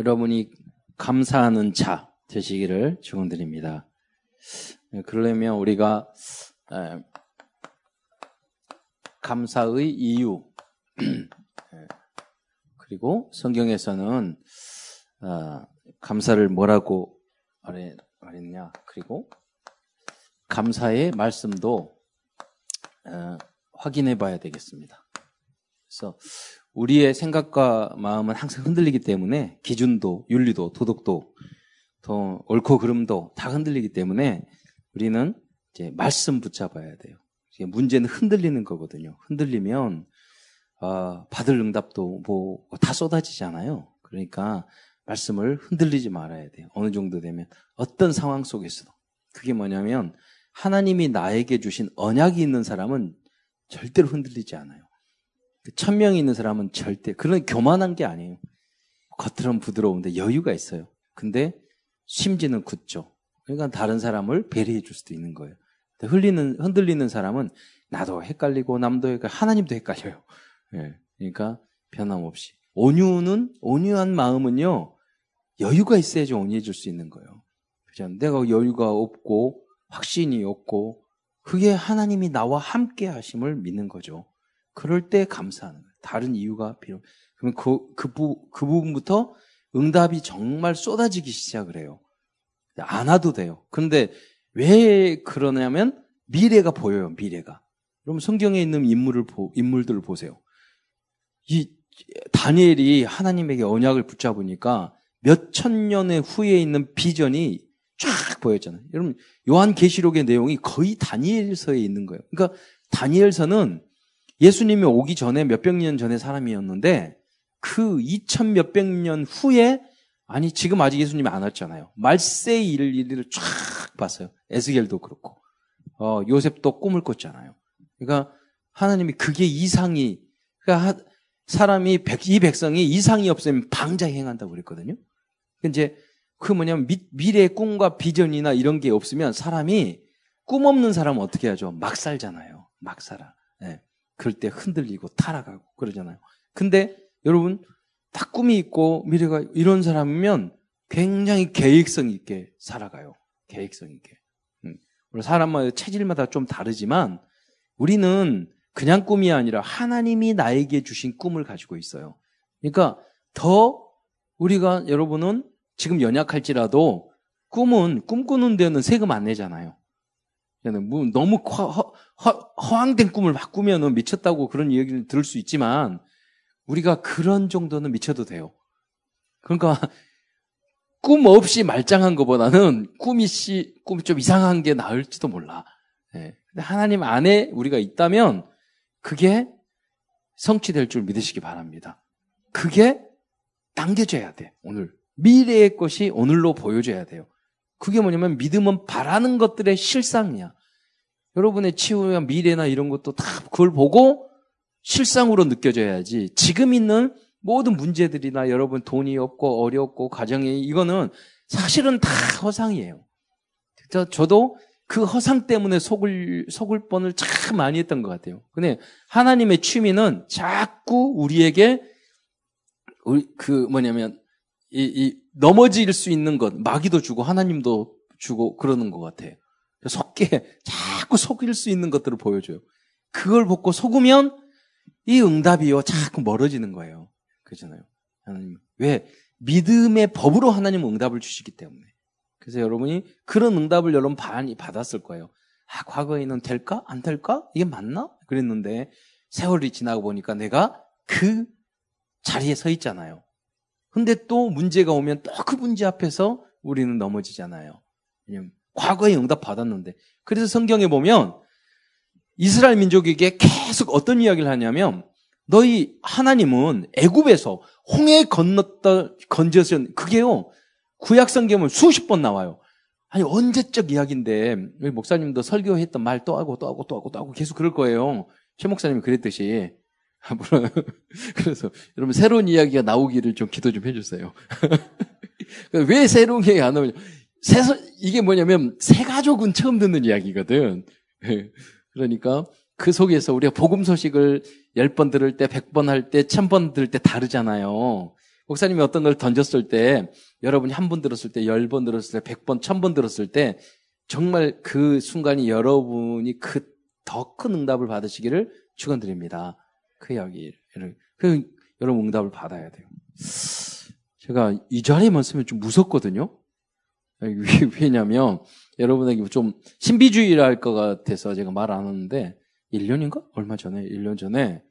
여러분이 감사하는 자 되시기를 축원드립니다. 네, 그러려면 우리가 감사의 이유 네, 그리고 성경에서는 어, 감사를 뭐라고 말했냐 그리고 감사의 말씀도 어, 확인해 봐야 되겠습니다. 그래서 우리의 생각과 마음은 항상 흔들리기 때문에 기준도, 윤리도, 도덕도, 더 옳고 그름도 다 흔들리기 때문에 우리는 이제 말씀 붙잡아야 돼요. 문제는 흔들리는 거거든요. 흔들리면 어, 받을 응답도 뭐 다 쏟아지잖아요. 그러니까 말씀을 흔들리지 말아야 돼요. 어느 정도 되면 어떤 상황 속에서도 그게 뭐냐면 하나님이 나에게 주신 언약이 있는 사람은 절대로 흔들리지 않아요. 그 천명이 있는 사람은 절대 그런 교만한 게 아니에요. 겉으로는 부드러운데 여유가 있어요. 근데 심지는 굳죠. 그러니까 다른 사람을 배려해 줄 수도 있는 거예요. 흘리는 흔들리는 사람은 나도 헷갈리고 남도 헷갈리고 하나님도 헷갈려요. 예. 그러니까 변함없이 온유는 온유한 마음은요 여유가 있어야지 온유해 줄 수 있는 거예요. 그죠? 내가 여유가 없고 확신이 없고 그게 하나님이 나와 함께 하심을 믿는 거죠. 그럴 때 감사하는 거예요. 다른 이유가 필요. 그러면 그, 그, 부, 그 부분부터 응답이 정말 쏟아지기 시작을 해요. 안 와도 돼요. 그런데 왜 그러냐면 미래가 보여요, 미래가. 그럼 성경에 있는 인물을, 인물들을 보세요. 이 다니엘이 하나님에게 언약을 붙잡으니까 몇 천 년의 후에 있는 비전이 쫙 보였잖아요. 여러분, 요한 계시록의 내용이 거의 다니엘서에 있는 거예요. 그러니까 다니엘서는 예수님이 오기 전에 몇백 년 전의 사람이었는데 그 이천 몇백 년 후에 아니 지금 아직 예수님이 안 왔잖아요. 말세의 일을 일을 쫙 봤어요. 에스겔도 그렇고 어, 요셉도 꿈을 꿨잖아요. 그러니까 하나님이 그게 이상이 그러니까 사람이 백, 이 백성이 이상이 없으면 방자히 행한다고 그랬거든요. 이제 그 뭐냐면 미, 미래의 꿈과 비전이나 이런 게 없으면 사람이 꿈 없는 사람은 어떻게 하죠? 막 살잖아요. 막 살아. 네. 그럴 때 흔들리고 타락하고 그러잖아요. 근데 여러분 다 꿈이 있고 미래가 이런 사람이면 굉장히 계획성 있게 살아가요. 계획성 있게. 음. 사람마다 체질마다 좀 다르지만 우리는 그냥 꿈이 아니라 하나님이 나에게 주신 꿈을 가지고 있어요. 그러니까 더 우리가 여러분은 지금 연약할지라도 꿈은 꿈꾸는 데는 세금 안 내잖아요. 뭐 너무 허, 허, 허 황된 꿈을 막 꾸면은 미쳤다고 그런 얘기를 들을 수 있지만 우리가 그런 정도는 미쳐도 돼요. 그러니까 꿈 없이 말짱한 것보다는 꿈이 씨 꿈이 좀 이상한 게 나을지도 몰라. 네. 근데 하나님 안에 우리가 있다면 그게 성취될 줄 믿으시기 바랍니다. 그게 당겨져야 돼. 오늘 미래의 것이 오늘로 보여져야 돼요. 그게 뭐냐면 믿음은 바라는 것들의 실상이야. 여러분의 치유나 미래나 이런 것도 다 그걸 보고 실상으로 느껴져야지. 지금 있는 모든 문제들이나 여러분 돈이 없고 어렵고 가정이 이거는 사실은 다 허상이에요. 저도 그 허상 때문에 속을 속을 뻔을 참 많이 했던 것 같아요. 근데 하나님의 취미는 자꾸 우리에게 그 뭐냐면 이, 이 넘어질 수 있는 것, 마귀도 주고 하나님도 주고 그러는 것 같아요. 속게 자꾸 속일 수 있는 것들을 보여줘요. 그걸 보고 속으면 이 응답이요 자꾸 멀어지는 거예요. 그렇잖아요. 하나님 왜 믿음의 법으로 하나님 응답을 주시기 때문에. 그래서 여러분이 그런 응답을 여러분 많이 받았을 거예요. 아 과거에는 될까 안 될까 이게 맞나 그랬는데 세월이 지나고 보니까 내가 그 자리에 서 있잖아요. 근데 또 문제가 오면 또 그 문제 앞에서 우리는 넘어지잖아요. 왜냐면 과거에 응답 받았는데. 그래서 성경에 보면 이스라엘 민족에게 계속 어떤 이야기를 하냐면 너희 하나님은 애굽에서 홍해 건넜다 건졌은 그게요. 구약 성경은 수십 번 나와요. 아니 언제적 이야기인데 목사님도 설교했던 말 또 하고 또 하고 또 하고 또 하고 계속 그럴 거예요. 최 목사님이 그랬듯이 물론 그래서 여러분 새로운 이야기가 나오기를 좀 기도 좀 해주세요. 왜 새로운 이야기 안 나오냐? 새, 이게 뭐냐면 새 가족은 처음 듣는 이야기거든. 그러니까 그 속에서 우리가 복음 소식을 열 번 들을 때, 백 번 할 때, 천 번 들을 때 다르잖아요. 목사님이 어떤 걸 던졌을 때 여러분이 한 번 들었을 때, 열 번 들었을 때, 백 번, 천 번 들었을 때 정말 그 순간이 여러분이 그 더 큰 응답을 받으시기를 축원드립니다. 그 이야기를 그 여러분 응답을 받아야 돼요. 제가 이 자리에만 쓰면 좀 무섭거든요. 왜냐면 여러분에게 좀 신비주의랄 것 같아서 제가 말 안 하는데 1년인가? 얼마 전에 1년 전에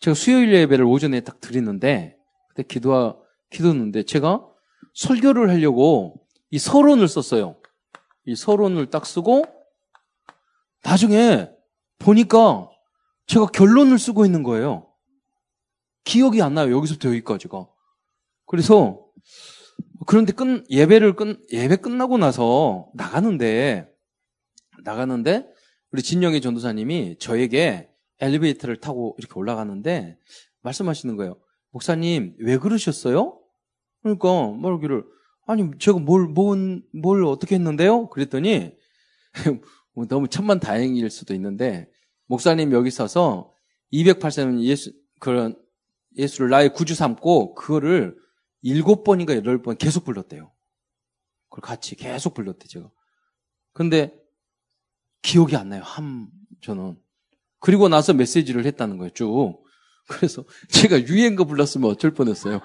제가 수요일 예배를 오전에 딱 드리는데 그때 기도하 기도했는데 제가 설교를 하려고 이 서론을 썼어요. 이 서론을 딱 쓰고 나중에 보니까 제가 결론을 쓰고 있는 거예요. 기억이 안 나요. 여기서부터 여기까지가. 그래서 그런데 끝 예배를 끝 예배 끝나고 나서 나가는데 나가는데 우리 진영의 전도사님이 저에게 엘리베이터를 타고 이렇게 올라가는데 말씀하시는 거예요. 목사님 왜 그러셨어요? 그러니까 말기를 아니 제가 뭘뭘 뭘 어떻게 했는데요? 그랬더니 뭐 너무 천만 다행일 수도 있는데 목사님 여기 서서 208세는 예수 그런 예수를 나의 구주 삼고 그거를 일곱 번인가 여덟 번 계속 불렀대요. 그걸 같이 계속 불렀대 제가. 근데 기억이 안 나요. 한 저는 그리고 나서 메시지를 했다는 거예요. 쭉. 그래서 제가 유행거 불렀으면 어쩔 뻔했어요.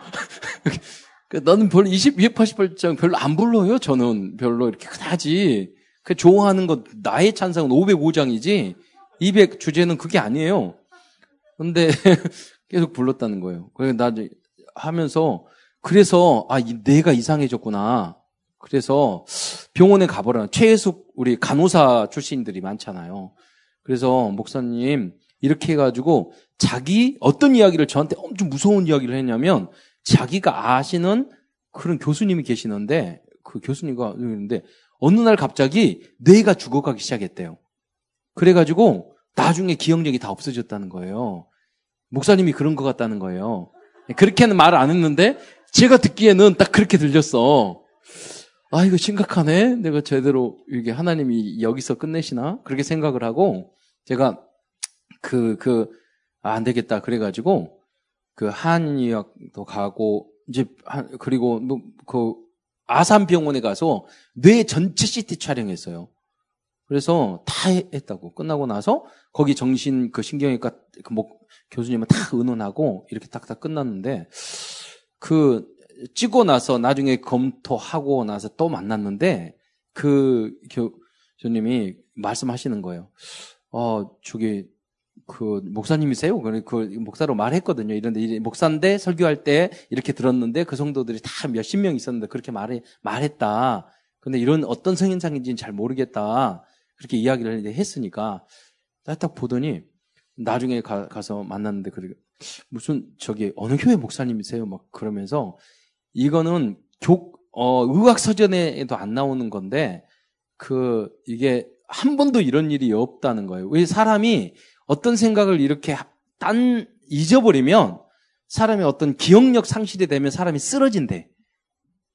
나는 별로 20, 288장 별로 안 불러요. 저는 별로 이렇게 그다지. 그 좋아하는 것 나의 찬상은 505장이지 200 주제는 그게 아니에요. 근데 계속 불렀다는 거예요. 그래서 나 하면서 그래서 아 내가 이상해졌구나. 그래서 병원에 가보라. 최혜숙 우리 간호사 출신들이 많잖아요. 그래서 목사님 이렇게 해가지고 자기 어떤 이야기를 저한테 엄청 무서운 이야기를 했냐면 자기가 아시는 그런 교수님이 계시는데 그 교수님과 있는데 어느 날 갑자기 뇌가 죽어가기 시작했대요. 그래가지고 나중에 기억력이 다 없어졌다는 거예요. 목사님이 그런 것 같다는 거예요. 그렇게는 말을 안 했는데 제가 듣기에는 딱 그렇게 들렸어. 아, 이거 심각하네? 내가 제대로 이게 하나님이 여기서 끝내시나? 그렇게 생각을 하고 제가 그, 그, 아, 안 되겠다. 그래가지고 그 한의학도 가고 이제 그리고 그 아산병원에 가서 뇌 전체 CT 촬영했어요. 그래서 다 했다고. 끝나고 나서 거기 정신 그 신경외과 그 뭐 교수님은 다 의논하고 이렇게 딱딱 끝났는데 그 찍고 나서 나중에 검토하고 나서 또 만났는데 그 교수님이 말씀하시는 거예요. 어, 저기 그 목사님이세요? 그 목사로 말했거든요. 이런데 목사인데 설교할 때 이렇게 들었는데 그 성도들이 다 몇십 명 있었는데 그렇게 말해 말했다. 근데 이런 어떤 성인상인지는 잘 모르겠다. 그렇게 이야기를 했으니까 딱 보더니 나중에 가, 서 만났는데 그 무슨 저기 어느 교회 목사님이세요? 막 그러면서 이거는 교, 어, 의학 서전에도 안 나오는 건데 그 이게 한 번도 이런 일이 없다는 거예요. 왜 사람이 어떤 생각을 이렇게 딴 잊어버리면 사람이 어떤 기억력 상실이 되면 사람이 쓰러진대.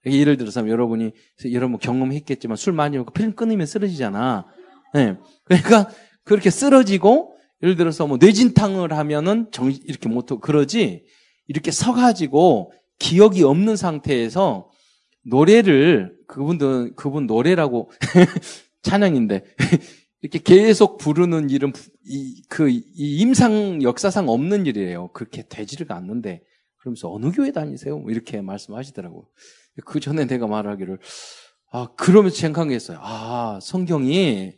예를 들어서 여러분이 여러분 경험했겠지만 술 많이 먹고 필름 끊으면 쓰러지잖아. 네. 그러니까 그렇게 쓰러지고 예를 들어서 뭐 뇌진탕을 하면은 정 이렇게 못하고 그러지 이렇게 서가지고 기억이 없는 상태에서 노래를 그분들 그분 노래라고 찬양인데 이렇게 계속 부르는 일은 이, 그, 이 임상 역사상 없는 일이에요. 그렇게 되지를 않는데. 그러면서 어느 교회 다니세요? 뭐 이렇게 말씀하시더라고요. 그 전에 내가 말하기를, 아, 그러면서 생각했어요. 아, 성경이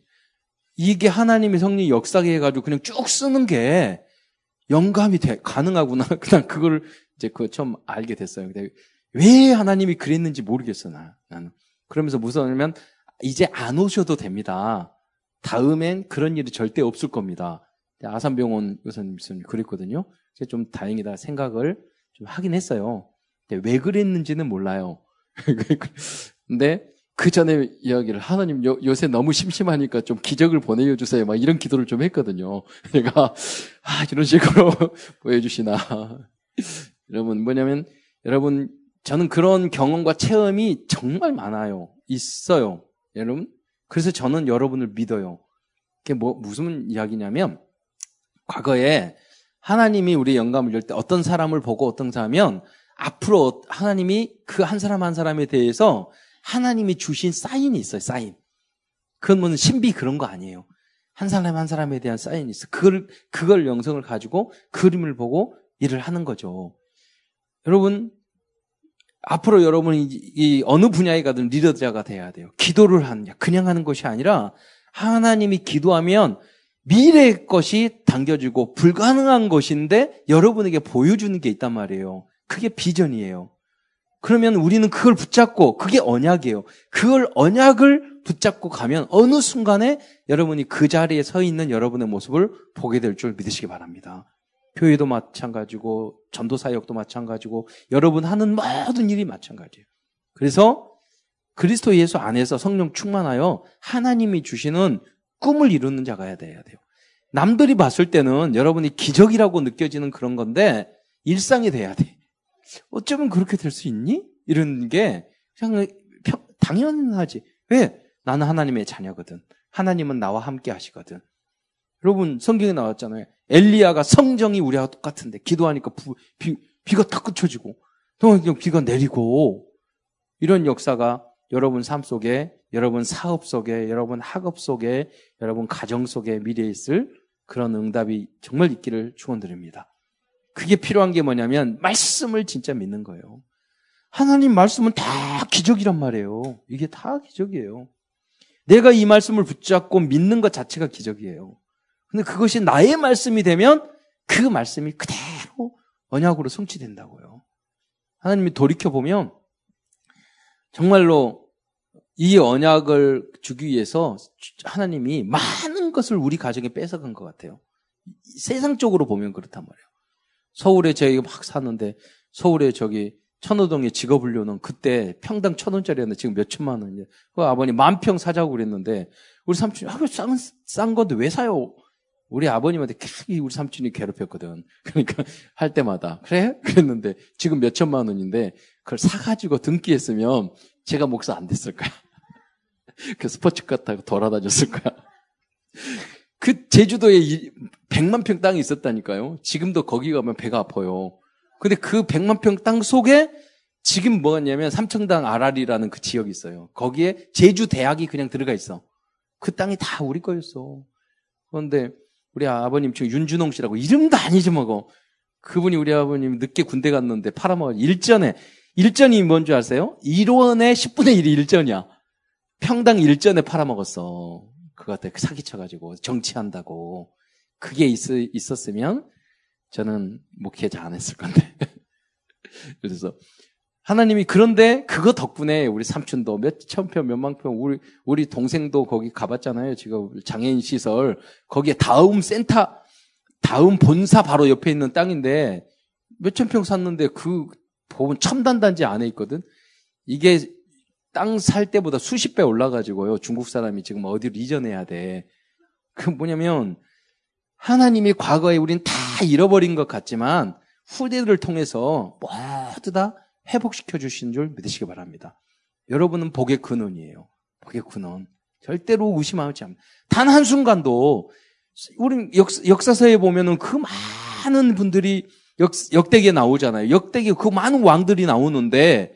이게 하나님의 성령 역사게 해가지고 그냥 쭉 쓰는 게 영감이 돼, 가능하구나. 그냥 그걸 이제 그 처음 알게 됐어요. 근데 왜 하나님이 그랬는지 모르겠어, 나, 나는. 그러면서 무서우면 이제 안 오셔도 됩니다. 다음엔 그런 일이 절대 없을 겁니다. 아산병원 의사님 그랬거든요. 그래서 좀 다행이다 생각을 좀 하긴 했어요. 왜 그랬는지는 몰라요. 근데 그 전에 이야기를 하나님 요, 요새 너무 심심하니까 좀 기적을 보내줘 주세요. 막 이런 기도를 좀 했거든요. 내가 아 이런 식으로 보여주시나. 여러분 뭐냐면 여러분 저는 그런 경험과 체험이 정말 많아요. 있어요. 여러분 그래서 저는 여러분을 믿어요. 그게 뭐, 무슨 이야기냐면, 과거에 하나님이 우리 영감을 열 때 어떤 사람을 보고 어떤 사람이면 앞으로 하나님이 그 한 사람 한 사람에 대해서 하나님이 주신 사인이 있어요, 사인. 그건 뭐 신비 그런 거 아니에요. 한 사람 한 사람에 대한 사인이 있어. 그걸, 그걸 영성을 가지고 그림을 보고 일을 하는 거죠. 여러분, 앞으로 여러분이 이 어느 분야에 가든 리더자가 돼야 돼요. 기도를 하느냐, 그냥 하는 것이 아니라 하나님이 기도하면 미래의 것이 당겨지고 불가능한 것인데 여러분에게 보여주는 게 있단 말이에요. 그게 비전이에요. 그러면 우리는 그걸 붙잡고 그게 언약이에요. 그걸 언약을 붙잡고 가면 어느 순간에 여러분이 그 자리에 서 있는 여러분의 모습을 보게 될 줄 믿으시기 바랍니다. 교회도 마찬가지고 전도 사역도 마찬가지고 여러분 하는 모든 일이 마찬가지예요. 그래서 그리스도 예수 안에서 성령 충만하여 하나님이 주시는 꿈을 이루는 자가 돼야 돼요. 남들이 봤을 때는 여러분이 기적이라고 느껴지는 그런 건데 일상이 돼야 돼. 어쩌면 그렇게 될 수 있니? 이런 게 그냥 당연하지. 왜? 나는 하나님의 자녀거든. 하나님은 나와 함께 하시거든. 여러분 성경에 나왔잖아요. 엘리야가 성정이 우리와 똑같은데 기도하니까 부, 비, 비가 탁 그쳐지고 또 비가 내리고 이런 역사가 여러분 삶 속에 여러분 사업 속에 여러분 학업 속에 여러분 가정 속에 미래에 있을 그런 응답이 정말 있기를 축원드립니다. 그게 필요한 게 뭐냐면 말씀을 진짜 믿는 거예요. 하나님 말씀은 다 기적이란 말이에요. 이게 다 기적이에요. 내가 이 말씀을 붙잡고 믿는 것 자체가 기적이에요. 근데 그것이 나의 말씀이 되면 그 말씀이 그대로 언약으로 성취된다고요. 하나님이 돌이켜보면 정말로 이 언약을 주기 위해서 하나님이 많은 것을 우리 가정에 뺏어간 것 같아요. 세상적으로 보면 그렇단 말이에요. 서울에 저희가 막 사는데 서울에 저기 천호동에 직업훈련은 그때 평당 천 원짜리였는데 지금 몇 천만 원이에요. 그 아버님 만평 사자고 그랬는데 우리 삼촌이 하루 싼, 싼 건데 왜 사요? 우리 아버님한테 계속 우리 삼촌이 괴롭혔거든. 그러니까 할 때마다 그래? 그랬는데 지금 몇 천만 원인데 그걸 사가지고 등기했으면 제가 목사 안 됐을 거야. 그 스포츠카 타고 돌아다녔을 거야. 그 제주도에 100만 평 땅이 있었다니까요. 지금도 거기 가면 배가 아파요. 근데 그 100만 평 땅 속에 지금 뭐였냐면 삼청당 아라리라는 그 지역이 있어요. 거기에 제주 대학이 그냥 들어가 있어. 그 땅이 다 우리 거였어. 그런데 우리 아버님 지금 윤준홍 씨라고 이름도 안 잊어먹어. 그분이 우리 아버님 늦게 군대 갔는데 팔아먹어. 일전에 일전이 뭔 줄 아세요? 1원에 10분의 1이 일전이야. 평당 일전에 팔아먹었어. 그것 때 사기쳐가지고 정치한다고. 그게 있, 있었으면 저는 목회자 안 했을 건데. 그래서 하나님이 그런데 그거 덕분에 우리 삼촌도 몇천 평, 몇만 평, 우리, 우리 동생도 거기 가봤잖아요. 지금 장애인 시설. 거기에 다음 센터, 다음 본사 바로 옆에 있는 땅인데 몇천 평 샀는데 그 보면 첨단 단지 안에 있거든. 이게 땅 살 때보다 수십 배 올라가지고요. 중국 사람이 지금 어디로 이전해야 돼. 그 뭐냐면 하나님이 과거에 우린 다 잃어버린 것 같지만 후대들을 통해서 모두 다 회복시켜 주신 줄 믿으시기 바랍니다. 여러분은 복의 근원이에요. 복의 근원. 절대로 의심하지 않습니다. 단 한순간도 우리 역, 사서에 보면은 그 많은 분들이 역, 역대기에 나오잖아요. 역대기 그 많은 왕들이 나오는데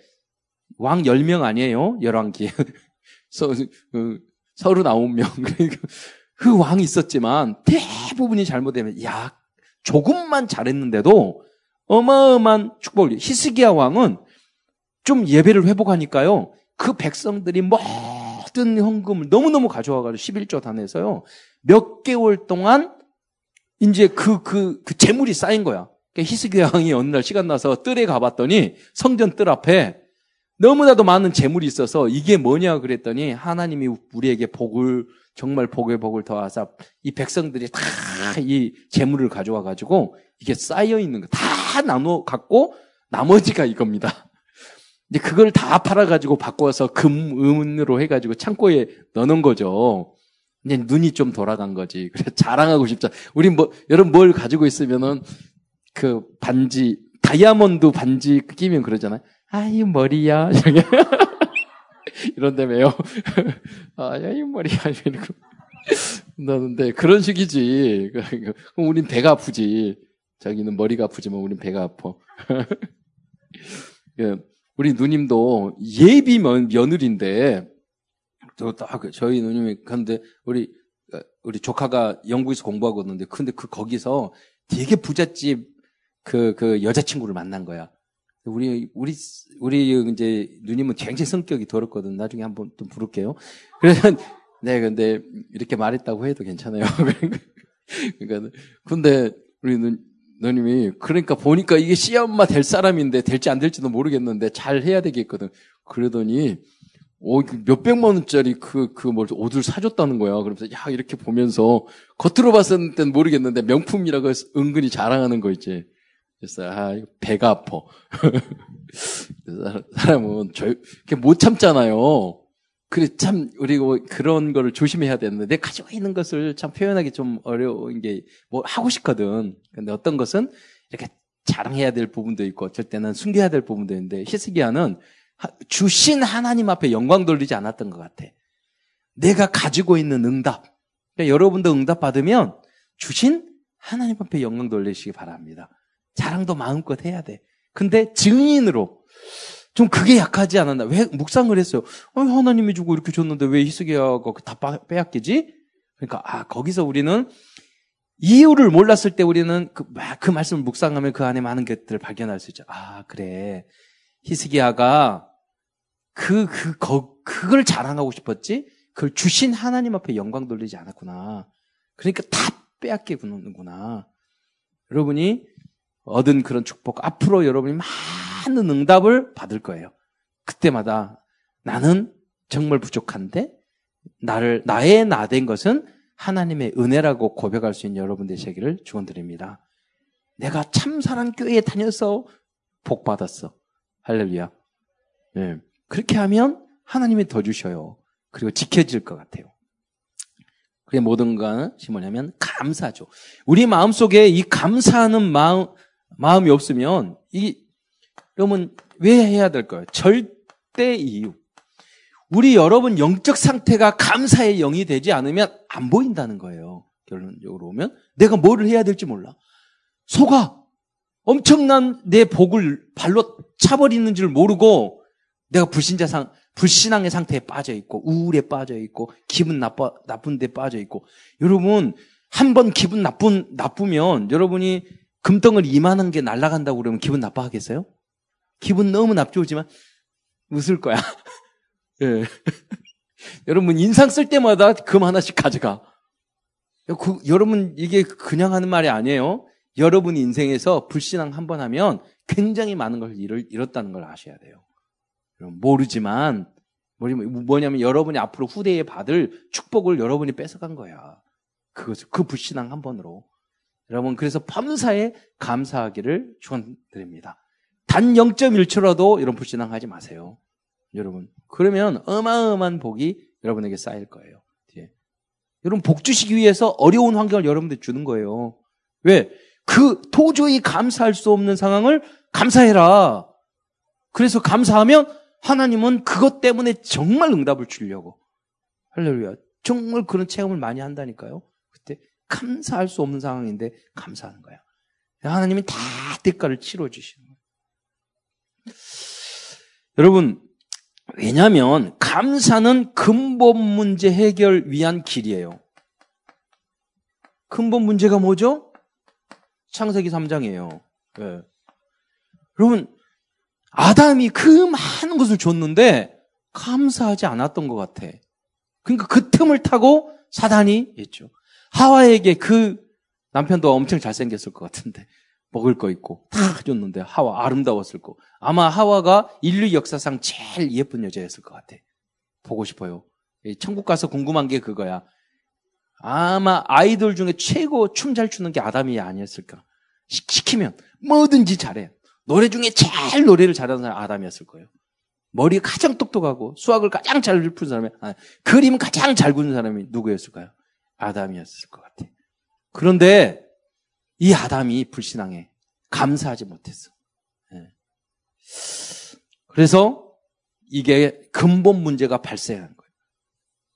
왕 10명 아니에요? 열왕기. 서, 그, 39명. 그러니까 그 왕이 있었지만 대부분이 잘못되면 야 조금만 잘했는데도 어마어마한 축복을 히스기야 왕은 좀 예배를 회복하니까요. 그 백성들이 모든 헌금을 너무너무 가져와가지고 11조 단에서요. 몇 개월 동안 이제 그, 그, 그 재물이 쌓인 거야. 그러니까 히스기야 왕이 어느 날 시간 나서 뜰에 가봤더니 성전 뜰 앞에 너무나도 많은 재물이 있어서 이게 뭐냐 그랬더니 하나님이 우리에게 복을 정말 복의 복을 더하사 이 백성들이 다 이 재물을 가져와 가지고 이게 쌓여 있는 거 다 나눠 갖고 나머지가 이겁니다. 이제 그걸 다 팔아 가지고 바꿔서 금 은으로 해 가지고 창고에 넣는 거죠. 이제 눈이 좀 돌아간 거지. 그래서 자랑하고 싶자. 우리 뭐 여러분 뭘 가지고 있으면은 그 반지 다이아몬드 반지 끼면 그러잖아요. 아이 머리야. 이런다며요. 아, 야, 이 머리야. 이러고. 나는데 그런 식이지. 그럼 우린 배가 아프지. 자기는 머리가 아프지만 우린 배가 아파. 예, 우리 누님도 예비 며느리인데, 저, 딱, 저희 누님이, 근데 우리, 우리 조카가 영국에서 공부하고 있는데, 근데 그, 거기서 되게 부잣집 그, 그 여자친구를 만난 거야. 우리, 우리, 우리 이제 누님은 굉장히 성격이 더럽거든. 나중에 한번 좀 부를게요. 그래서, 네, 근데 이렇게 말했다고 해도 괜찮아요. 그러니까, 근데 우리 누, 누님이, 그러니까 보니까 이게 시엄마 될 사람인데 될지 안 될지도 모르겠는데 잘 해야 되겠거든. 그러더니, 오, 그 몇백만 원짜리 그, 그, 뭘, 옷을 사줬다는 거야. 그러면서, 야, 이렇게 보면서, 겉으로 봤을 땐 모르겠는데, 명품이라고 은근히 자랑하는 거 있지. 그래서, 아, 배가 아파. 사람은 저, 이렇게 못 참잖아요. 그래, 참, 우리 뭐 그런 거를 조심해야 되는데, 내가 가지고 있는 것을 참 표현하기 좀 어려운 게, 뭐 하고 싶거든. 근데 어떤 것은 이렇게 자랑해야 될 부분도 있고, 어쩔 때는 숨겨야 될 부분도 있는데, 히스기야는 주신 하나님 앞에 영광 돌리지 않았던 것 같아. 내가 가지고 있는 응답. 그러니까 여러분도 응답 받으면 주신 하나님 앞에 영광 돌리시기 바랍니다. 자랑도 마음껏 해야 돼. 근데 증인으로 좀 그게 약하지 않았나? 왜 묵상을 했어요? 어, 하나님이 주고 이렇게 줬는데 왜 히스기야가 다 빼앗기지? 그러니까 아 거기서 우리는 이유를 몰랐을 때 우리는 그, 그 말씀을 묵상하면 그 안에 많은 것들을 발견할 수 있죠. 아 그래 히스기야가 그, 그, 거, 그걸 자랑하고 싶었지? 그걸 주신 하나님 앞에 영광 돌리지 않았구나. 그러니까 다 빼앗기구나. 여러분이 얻은 그런 축복, 앞으로 여러분이 많은 응답을 받을 거예요. 그때마다 나는 정말 부족한데, 나를, 나의 나 된 것은 하나님의 은혜라고 고백할 수 있는 여러분 되시기를 축원드립니다. 내가 참사랑 교회에 다녀서 복 받았어. 할렐루야. 네. 그렇게 하면 하나님이 더 주셔요. 그리고 지켜질 것 같아요. 그게 모든 것이 뭐냐면 감사죠. 우리 마음속에 이 감사하는 마음, 마음이 없으면 이 여러분 왜 해야 될까요? 절대 이유. 우리 여러분 영적 상태가 감사의 영이 되지 않으면 안 보인다는 거예요. 결론적으로 오면 내가 뭐를 해야 될지 몰라. 속아 엄청난 내 복을 발로 차버리는 줄 모르고 내가 불신자 상, 불신앙의 상태에 빠져 있고, 우울에 빠져 있고, 기분 나빠, 나쁜 데 빠져 있고. 여러분, 한 번 기분 나쁜, 나쁘면 여러분이 금덩을 이만한 게 날아간다고 그러면 기분 나빠하겠어요? 기분 너무 나쁘지만 웃을 거야. 예. 여러분, 인상 쓸 때마다 금 하나씩 가져가. 그, 여러분, 이게 그냥 하는 말이 아니에요. 여러분 인생에서 불신앙 한 번 하면 굉장히 많은 걸 잃었다는 걸 아셔야 돼요. 모르지만 뭐냐면 여러분이 앞으로 후대에 받을 축복을 여러분이 뺏어간 거야. 그것을 그 불신앙 한 번으로. 여러분 그래서 밤사에 감사하기를 축원드립니다. 단 0.1초라도 이런 불신앙 하지 마세요. 여러분. 그러면 어마어마한 복이 여러분에게 쌓일 거예요. 뒤에. 여러분 복 주시기 위해서 어려운 환경을 여러분들 주는 거예요. 왜? 그 도저히 감사할 수 없는 상황을 감사해라. 그래서 감사하면 하나님은 그것 때문에 정말 응답을 주려고. 할렐루야. 정말 그런 체험을 많이 한다니까요. 감사할 수 없는 상황인데 감사하는 거야. 하나님이 다 대가를 치러 주시는 거예요. 여러분, 왜냐하면 감사는 근본 문제 해결 위한 길이에요. 근본 문제가 뭐죠? 창세기 3장이에요. 네. 여러분, 아담이 그 많은 것을 줬는데 감사하지 않았던 것 같아. 그러니까 그 틈을 타고 사단이 했죠. 하와에게 그 남편도 엄청 잘생겼을 것 같은데 먹을 거 있고 다 줬는데 하와 아름다웠을 거. 아마 하와가 인류 역사상 제일 예쁜 여자였을 것 같아. 보고 싶어요. 천국 가서 궁금한 게 그거야. 아마 아이돌 중에 최고 춤 잘 추는 게 아담이 아니었을까. 시 키면 뭐든지 잘해. 노래 중에 제일 노래를 잘하는 사람이 아담이었을 거예요. 머리가 가장 똑똑하고 수학을 가장 잘 푸는 사람이 아, 그림 가장 잘 그리는 사람이 누구였을까요? 아담이었을 것 같아. 그런데 이 아담이 불신앙에 감사하지 못했어. 네. 그래서 이게 근본 문제가 발생한 거예요.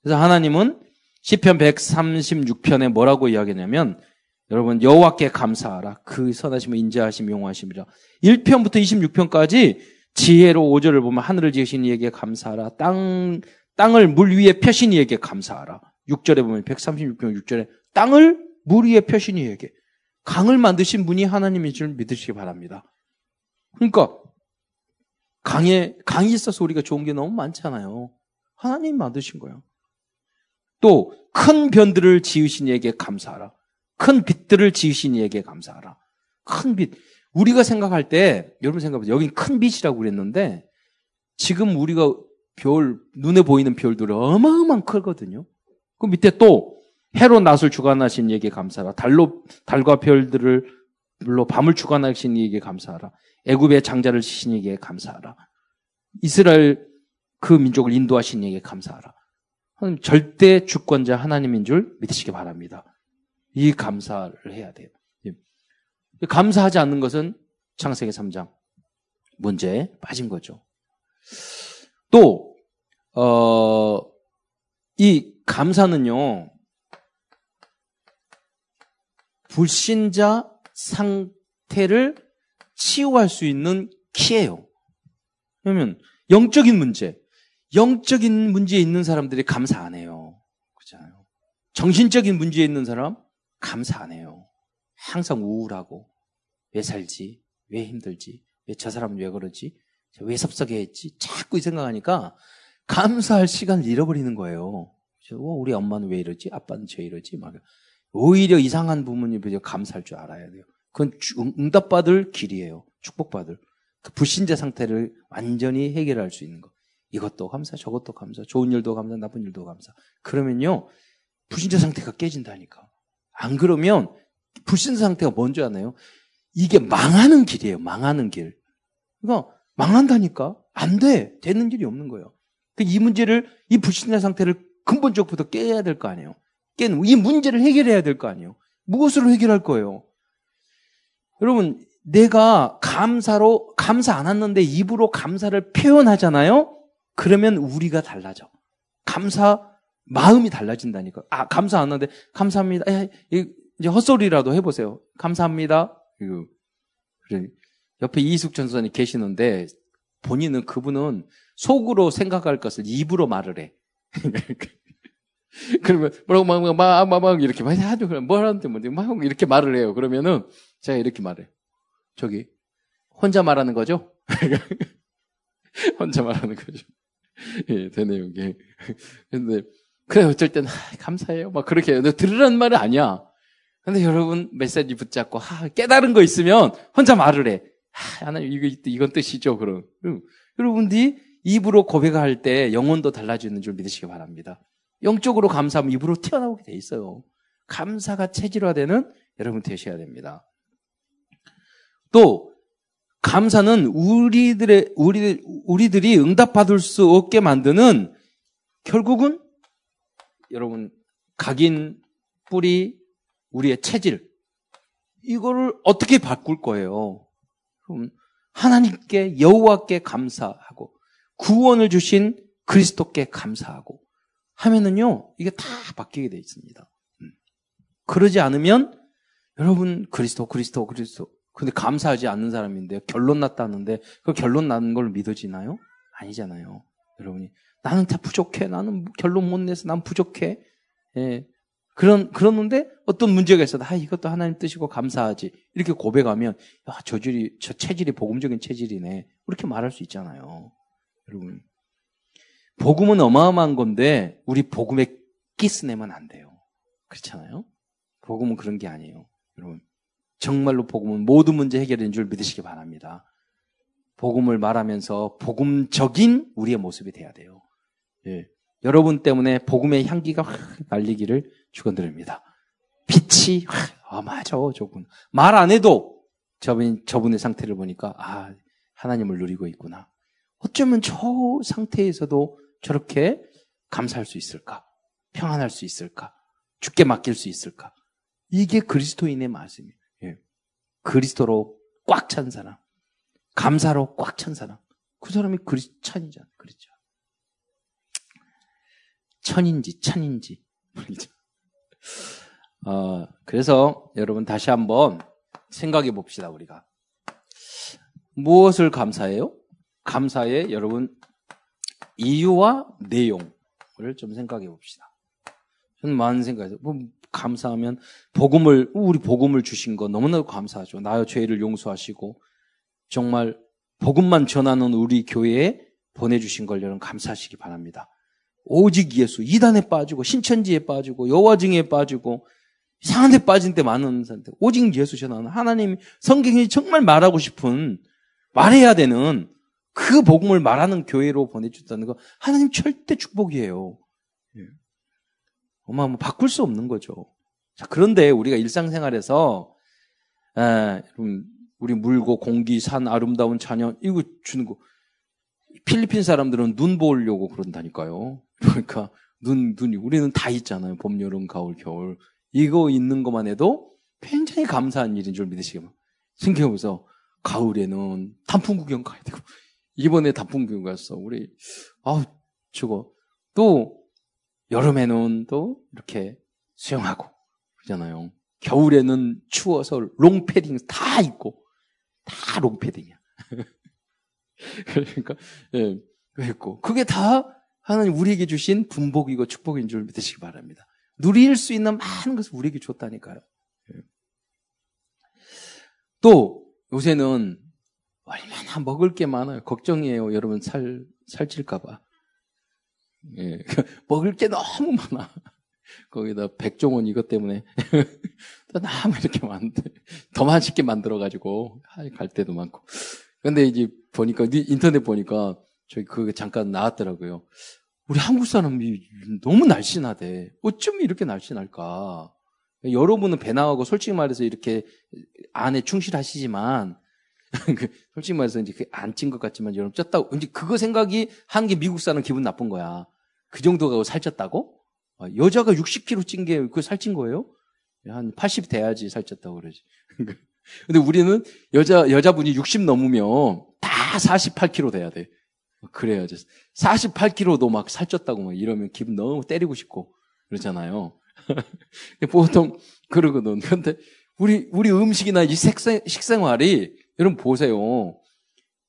그래서 하나님은 시편 136편에 뭐라고 이야기냐면 여러분 여호와께 감사하라. 그 선하심을 인자하심 용하심이라. 1편부터 26편까지 지혜로 5절을 보면 하늘을 지으신 이에게 감사하라. 땅 땅을 물 위에 펴신 이에게 감사하라. 6절에 보면 136편 6절에 땅을 물 위에 펴신 이에게 강을 만드신 분이 하나님인 줄 믿으시기 바랍니다. 그러니까 강에 강이 있어서 우리가 좋은 게 너무 많잖아요. 하나님 만드신 거예요. 또 큰 변들을 지으신 이에게 감사하라. 큰 빛들을 지으신 이에게 감사하라. 큰 빛. 우리가 생각할 때 여러분 생각해보세요. 여긴 큰 빛이라고 그랬는데 지금 우리가 별 눈에 보이는 별들은 어마어마한 크거든요. 그 밑에 또 해로 낫을 주관하신 이에게 감사하라. 달로 달과 별들을 물로 밤을 주관하신 이에게 감사하라. 애굽의 장자를 치신 이에게 감사하라. 이스라엘 그 민족을 인도하신 이에게 감사하라. 절대 주권자 하나님인 줄 믿으시기 바랍니다. 이 감사를 해야 돼요. 예. 감사하지 않는 것은 창세기 3장 문제에 빠진 거죠. 또, 어, 이 감사는요, 불신자 상태를 치유할 수 있는 키예요. 그러면 영적인 문제, 영적인 문제에 있는 사람들이 감사 안 해요. 그렇잖아요. 정신적인 문제에 있는 사람 감사 안 해요. 항상 우울하고 왜 살지? 왜 힘들지? 왜 저 사람은 왜 그러지? 왜 섭섭해 했지? 자꾸 이 생각하니까 감사할 시간을 잃어버리는 거예요. 어, 우리 엄마는 왜 이러지? 아빠는 왜 이러지? 막 오히려 이상한 부모님 에 감사할 줄 알아야 돼요. 그건 응답받을 길이에요. 축복받을. 그 불신자 상태를 완전히 해결할 수 있는 거. 이것도 감사, 저것도 감사, 좋은 일도 감사, 나쁜 일도 감사. 그러면요, 불신자 상태가 깨진다니까. 안 그러면 불신자 상태가 뭔지 아나요? 이게 망하는 길이에요. 망하는 길. 그러니까 망한다니까. 안 돼. 되는 일이 없는 거예요. 이 문제를, 이 불신자 상태를 근본적부터 깨야 될 거 아니에요. 깨는, 이 문제를 해결해야 될 거 아니에요. 무엇으로 해결할 거예요? 여러분, 내가 감사로, 감사 안 했는데 입으로 감사를 표현하잖아요? 그러면 우리가 달라져. 감사, 마음이 달라진다니까. 아, 감사 안 하는데, 감사합니다. 야, 이제 헛소리라도 해보세요. 감사합니다. 이거. 그래. 옆에 이숙 전선이 계시는데, 본인은 그분은 속으로 생각할 것을 입으로 말을 해. 그러면 뭐라고 막, 막, 막, 막, 막 이렇게 막 하죠. 그럼 뭐라는데 뭐, 막 이렇게 말을 해요. 그러면은 제가 이렇게 말해. 저기, 혼자 말하는 거죠? 혼자 말하는 거죠. 예, 되네요, 이게. 근데, 그래, 어쩔 땐, 아, 감사해요. 막 그렇게, 너 들으라는 말은 아니야. 근데 여러분, 메시지 붙잡고, 하, 깨달은 거 있으면 혼자 말을 해. 하, 하나님, 이거, 이건 뜻이죠, 그럼. 여러분들이 입으로 고백할 때 영혼도 달라지는 줄 믿으시기 바랍니다. 영적으로 감사하면 입으로 튀어나오게 돼 있어요. 감사가 체질화되는 여러분 되셔야 됩니다. 또 감사는 우리들의 우리 우리들이 응답받을 수 없게 만드는 결국은 여러분 각인 뿌리 우리의 체질 이거를 어떻게 바꿀 거예요? 그럼 하나님께 여호와께 감사하고 구원을 주신 그리스도께 감사하고 하면은요, 이게 다 바뀌게 돼 있습니다. 음. 그러지 않으면 여러분 그리스도 그리스도 그리스도 근데 감사하지 않는 사람인데 결론 났다는데 그 결론 나는 걸 믿어지나요? 아니잖아요. 여러분이 나는 다 부족해. 나는 결론 못 내서 난 부족해. 예. 그런 그러는데 어떤 문제가 있어도 아 이것도 하나님 뜻이고 감사하지 이렇게 고백하면 야 저질이 저 체질이 복음적인 체질이네 이렇게 말할 수 있잖아요. 여러분 복음은 어마어마한 건데 우리 복음에 끼스내면 안 돼요. 그렇잖아요. 복음은 그런 게 아니에요. 여러분 정말로 복음은 모든 문제 해결인 줄 믿으시기 바랍니다. 복음을 말하면서 복음적인 우리의 모습이 돼야 돼요. 예. 여러분 때문에 복음의 향기가 확 날리기를 축원드립니다. 빛이 아 맞아 저분 말 안 해도 저분 저분의 상태를 보니까 아 하나님을 누리고 있구나. 어쩌면 저 상태에서도 저렇게 감사할 수 있을까? 평안할 수 있을까? 죽게 맡길 수 있을까? 이게 그리스도인의 말씀이에요. 예. 그리스도로 꽉 찬 사람, 감사로 꽉 찬 사람, 그 사람이 그리스찬이잖아. 그렇죠. 천인지 천인지 어, 그래서 여러분 다시 한번 생각해 봅시다, 우리가. 무엇을 감사해요? 감사의 여러분 이유와 내용을 좀 생각해 봅시다. 저는 많은 생각해서 뭐 감사하면 복음을 우리 복음을 주신 거 너무나 감사하죠. 나의 죄를 용서하시고 정말 복음만 전하는 우리 교회에 보내주신 걸 여러분 감사하시기 바랍니다. 오직 예수 이단에 빠지고 신천지에 빠지고 여화증에 빠지고 이상한 데 빠진 데 많은 사람들 오직 예수 전하는 하나님 성경이 정말 말하고 싶은 말해야 되는 그 복음을 말하는 교회로 보내주다는 거 하나님 절대 축복이에요. 어마 뭐 바꿀 수 없는 거죠. 자, 그런데 우리가 일상생활에서 에, 우리 물고 공기 산 아름다운 자연 이거 주는 거 필리핀 사람들은 눈 보려고 그런다니까요. 그러니까 눈 눈이 우리는 다 있잖아요. 봄, 여름, 가을, 겨울 이거 있는 것만 해도 굉장히 감사한 일인 줄 믿으시기 바랍니다. 생각해보세요. 가을에는 단풍 구경 가야 되고 이번에 단풍 구경 갔어. 우리 아 저거 또 여름에는 또 이렇게 수영하고 그러잖아요. 겨울에는 추워서 롱패딩 다 입고 다 롱패딩이야. 그러니까 예, 그랬고 그게 다 하나님 우리에게 주신 분복이고 축복인 줄 믿으시기 바랍니다. 누릴 수 있는 많은 것을 우리에게 줬다니까요. 예. 또 요새는 얼마나 먹을 게 많아요. 걱정이에요. 여러분 살 살찔까봐. 예. 먹을 게 너무 많아. 거기다 백종원 이것 때문에 또 너무 이렇게 많은데 더 맛있게 만들어가지고 갈 때도 많고. 근데 이제 보니까 인터넷 보니까 저기 그 잠깐 나왔더라고요. 우리 한국 사람이 너무 날씬하대. 어쩜 이렇게 날씬할까? 여러분은 배 나가고 솔직히 말해서 이렇게 안에 충실하시지만 그 솔직히 말해서 이제 안찐 것 같지만 여러분 쪘다고 이제 그거 생각이 한 게 미국 사람 기분 나쁜 거야. 그 정도가 살쪘다고? 아, 여자가 60kg 찐 게 그 살찐 거예요? 한 80 돼야지 살쪘다고 그러지. 근데 우리는 여자, 여자분이 60 넘으면 다 48kg 돼야 돼. 그래야지. 48kg도 막 살쪘다고 막 이러면 기분 너무 때리고 싶고 그러잖아요. 보통 그러거든. 근데 우리, 우리 음식이나 이 식생, 식생활이 여러분 보세요.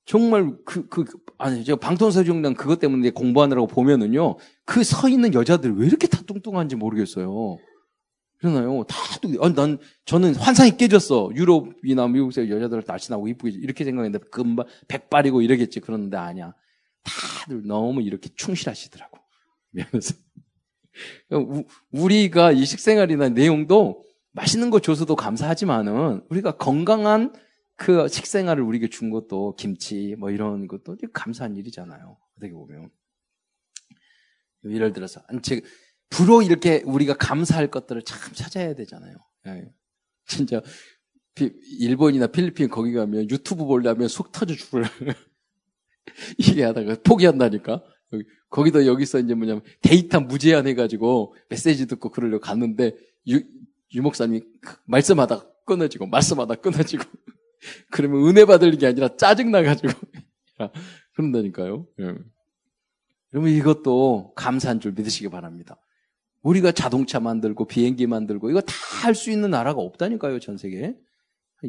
정말 그, 그, 아니, 저 방통서정당 그것 때문에 공부하느라고 보면은요, 그 서 있는 여자들 왜 이렇게 다 뚱뚱한지 모르겠어요. 그러나요? 다 뚱, 아니, 난, 저는 환상이 깨졌어. 유럽이나 미국에서 여자들 날씬하고 이쁘게, 이렇게 생각했는데, 금방, 백발이고 이러겠지. 그러는데 아니야. 다들 너무 이렇게 충실하시더라고. 미안해서. 우리가 이 식생활이나 내용도 맛있는 거 줘서도 감사하지만은, 우리가 건강한 그 식생활을 우리에게 준 것도 김치 뭐 이런 것도 감사한 일이잖아요. 어떻게 보면. 예를 들어서 부로 이렇게 우리가 감사할 것들을 참 찾아야 되잖아요. 예. 진짜 일본이나 필리핀 거기 가면 유튜브 보려면 속 터져 죽을 이게 하다가 포기한다니까. 거기도 여기서 이제 뭐냐면 데이터 무제한 해가지고 메시지 듣고 그러려고 갔는데 유, 유 목사님이 말씀하다 끊어지고 말씀하다 끊어지고 그러면 은혜 받을 게 아니라 짜증나가지고. 그런다니까요. 예. 그러면 이것도 감사한 줄 믿으시기 바랍니다. 우리가 자동차 만들고 비행기 만들고 이거 다 할 수 있는 나라가 없다니까요, 전 세계에.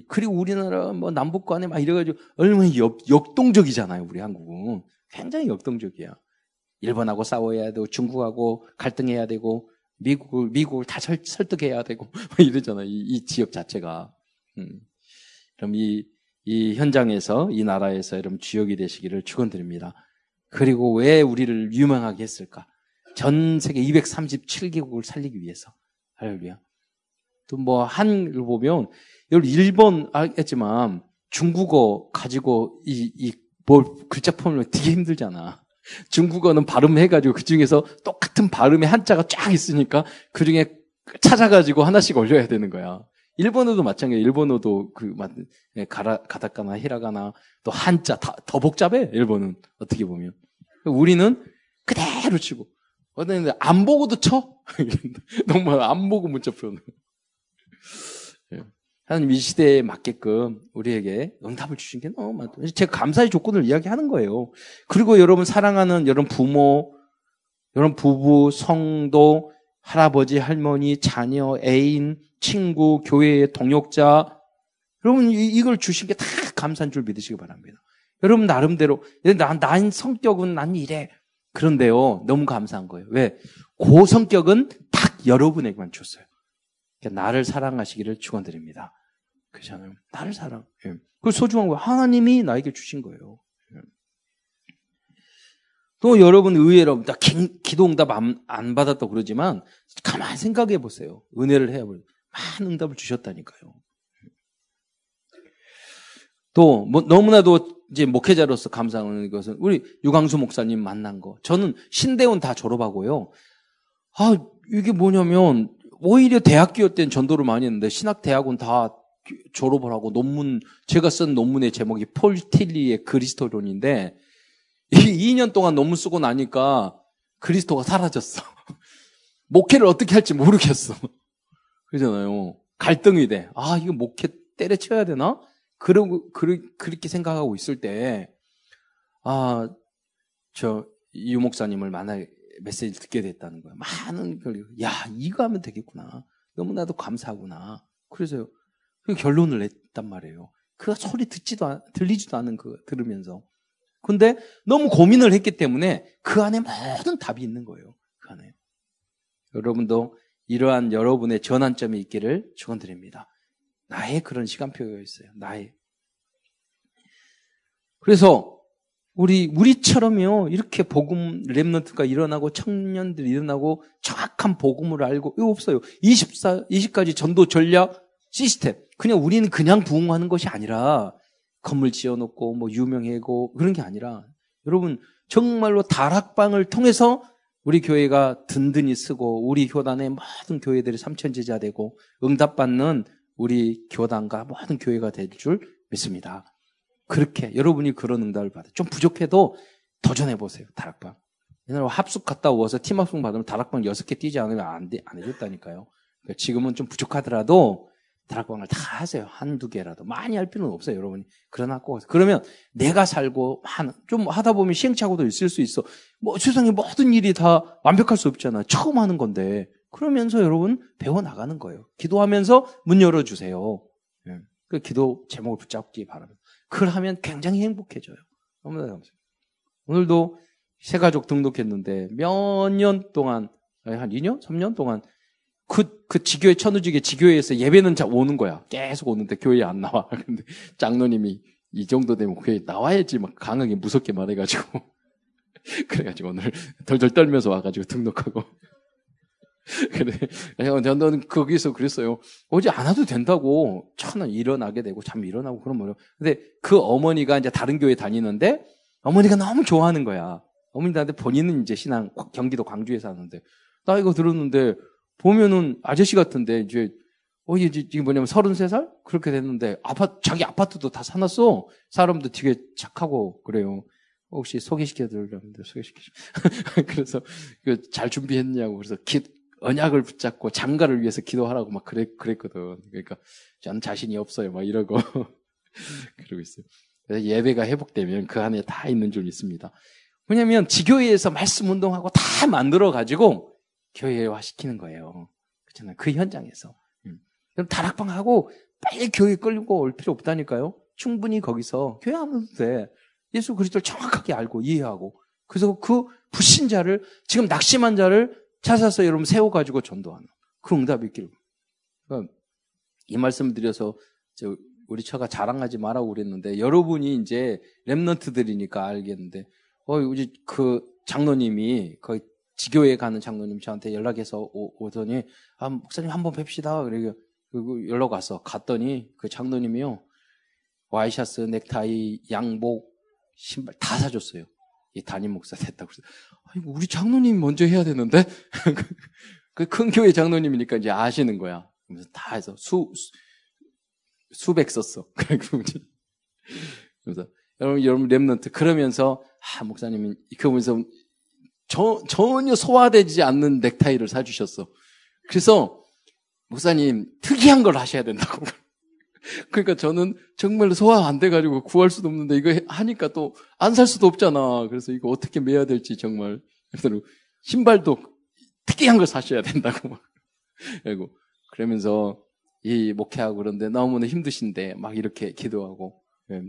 그리고 우리나라 뭐 남북 간에 막 이래가지고 얼마나 역, 역동적이잖아요, 우리 한국은. 굉장히 역동적이야. 일본하고 싸워야 되고 중국하고 갈등해야 되고 미국을 미국을 다 설, 득해야 되고 이러잖아요. 이, 이 지역 자체가. 음. 그럼 이, 이 현장에서, 이 나라에서 여러분 주역이 되시기를 축원드립니다. 그리고 왜 우리를 유명하게 했을까? 전 세계 237개국을 살리기 위해서. 할렐루야. 또 뭐, 한을 보면, 여러분, 일본 알겠지만, 중국어 가지고 이, 이, 뭘, 글자 폼을 되게 힘들잖아. 중국어는 발음해가지고 그 중에서 똑같은 발음의 한자가 쫙 있으니까 그 중에 찾아가지고 하나씩 올려야 되는 거야. 일본어도 마찬가지예요. 일본어도 그 예, 가라 가다카나 히라가나 또 한자 다, 더 복잡해. 일본은 어떻게 보면 우리는 그대로 치고 어떤데 안 보고도 쳐. 너무 안 보고 문자 풀어놓. 예. 하나님 이 시대에 맞게끔 우리에게 응답을 주신 게 너무 많다. 제가 감사의 조건을 이야기하는 거예요. 그리고 여러분 사랑하는 여러분 부모, 여러분 부부, 성도, 할아버지, 할머니, 자녀, 애인, 친구, 교회의 동역자. 여러분, 이걸 주신 게 다 감사한 줄 믿으시기 바랍니다. 여러분, 나름대로, 난, 난 성격은 난 이래. 그런데요, 너무 감사한 거예요. 왜? 그 성격은 딱 여러분에게만 줬어요. 그러니까 나를 사랑하시기를 축원드립니다. 그렇잖아요. 나를 사랑. 예. 그 소중한 거 하나님이 나에게 주신 거예요. 예. 또 여러분 의외로 기도 응답 안, 안 받았다고 그러지만 가만히 생각해 보세요. 은혜를 해야 요 많은 응답을 주셨다니까요. 또 뭐, 너무나도 이제 목회자로서 감사하는 것은 우리 유광수 목사님 만난 거. 저는 신대원 다 졸업하고요. 아 이게 뭐냐면 오히려 대학교 때는 전도를 많이 했는데 신학 대학원 다 졸업을 하고 논문 제가 쓴 논문의 제목이 폴 틸리의 그리스도론인데 2년 동안 논문 쓰고 나니까 그리스도가 사라졌어. 목회를 어떻게 할지 모르겠어. 그러잖아요. 갈등이 돼. 아, 이거 목회 때려쳐야 되나? 그러고, 그르, 그렇게 생각하고 있을 때, 아, 저, 유 목사님을 만나, 메시지를 듣게 됐다는 거야. 많은 걸, 야, 이거 하면 되겠구나. 너무나도 감사하구나. 그래서 그 결론을 냈단 말이에요. 그 소리 듣지도, 않, 들리지도 않은 그, 들으면서. 근데 너무 고민을 했기 때문에 그 안에 모든 답이 있는 거예요. 그 안에. 여러분도 이러한 여러분의 전환점이 있기를 축원드립니다. 나의 그런 시간표가 있어요. 나의. 그래서 우리 우리처럼요 이렇게 복음 랩런트가 일어나고 청년들이 일어나고 정확한 복음을 알고 이거 없어요. 24 20까지 전도 전략 시스템. 그냥 우리는 그냥 부흥하는 것이 아니라 건물 지어놓고 뭐 유명해고 그런 게 아니라 여러분 정말로 다락방을 통해서 우리 교회가 든든히 쓰고 우리 교단의 모든 교회들이 삼천제자 되고 응답받는 우리 교단과 모든 교회가 될 줄 믿습니다. 그렇게 여러분이 그런 응답을 받아 좀 부족해도 도전해 보세요. 다락방. 옛날에 합숙 갔다 오서 팀 합숙 받으면 다락방 6개 뛰지 않으면 안, 돼, 안 해줬다니까요. 그러니까 지금은 좀 부족하더라도 다락방을 다 하세요. 한두 개라도. 많이 할 필요는 없어요, 여러분이. 그러나 꼭. 그러면 내가 살고, 한, 좀 하다 보면 시행착오도 있을 수 있어. 뭐 세상에 모든 일이 다 완벽할 수 없잖아. 처음 하는 건데. 그러면서 여러분 배워나가는 거예요. 기도하면서 문 열어주세요. 예. 그 기도 제목을 붙잡기 바랍니다. 그걸 하면 굉장히 행복해져요. 너무나 감사해요. 오늘도 새가족 등록했는데 몇 년 동안, 한 2년? 3년 동안 그, 그 지교회, 천우지교 지교회에서 예배는 오는 거야. 계속 오는데 교회에 안 나와. 근데 장로님이 이 정도 되면 교회에 나와야지 막 강하게 무섭게 말해가지고. 그래가지고 오늘 덜덜 떨면서 와가지고 등록하고. 그래. 저는 거기서 그랬어요. 오지 않아도 된다고. 천은 일어나게 되고, 잠 일어나고 그런 거예요. 근데 그 어머니가 이제 다른 교회 다니는데, 어머니가 너무 좋아하는 거야. 어머니한테 본인은 이제 신앙, 경기도 광주에 사는데, 나 이거 들었는데, 보면은 아저씨 같은데 이제 어 이제 지금 뭐냐면 33살 그렇게 됐는데 아파트 자기 아파트도 다 사놨어. 사람도 되게 착하고 그래요. 혹시 소개시켜 드리려는데 소개시켜 줘. 그래서 그잘 준비했냐고 그래서 기, 언약을 붙잡고 장가를 위해서 기도하라고 막 그랬 그랬거든. 그러니까 저는 자신이 없어요. 막 이러고 그러고 있어요. 예배가 회복되면 그 안에 다 있는 줄 믿습니다. 왜냐면 지교회에서 말씀 운동하고 다 만들어 가지고 교회화 시키는 거예요. 그렇잖아요. 그 현장에서. 음. 그럼 다락방하고 빨리 교회 끌고 올 필요 없다니까요. 충분히 거기서 교회 하면 돼. 예수 그리스도를 정확하게 알고 이해하고 그래서 그 불신자를 지금 낙심한 자를 찾아서 여러분 세워가지고 전도하는 그 응답이 있기를. 그러니까 이 말씀 드려서 우리 처가 자랑하지 말라고 그랬는데 여러분이 이제 랩런트들이니까 알겠는데 어 우리 그 장로님이 거의 지교에 가는 장로님 저한테 연락해서 오, 더니 아, 목사님 한번 뵙시다. 그리고 연락 와서 갔더니 그 장로님이요. 와이셔츠, 넥타이, 양복, 신발 다 사줬어요. 이 담임 목사 됐다고. 그래서 우리 장로님 먼저 해야 되는데 그 큰 교회 장로님이니까 이제 아시는 거야. 그래서 다 해서 수, 수 수백 썼어. 그래서 여러분 여러분 랩런트 그러면서 아 목사님이 그러면서 저, 전혀 소화되지 않는 넥타이를 사주셨어. 그래서 목사님 특이한 걸 하셔야 된다고. 그러니까 저는 정말 소화 안 돼가지고 구할 수도 없는데 이거 하니까 또 안 살 수도 없잖아. 그래서 이거 어떻게 매야 될지 정말. 그래서 신발도 특이한 걸 사셔야 된다고. 그리고 그러면서 이 목회하고 그런데 너무나 힘드신데 막 이렇게 기도하고 예.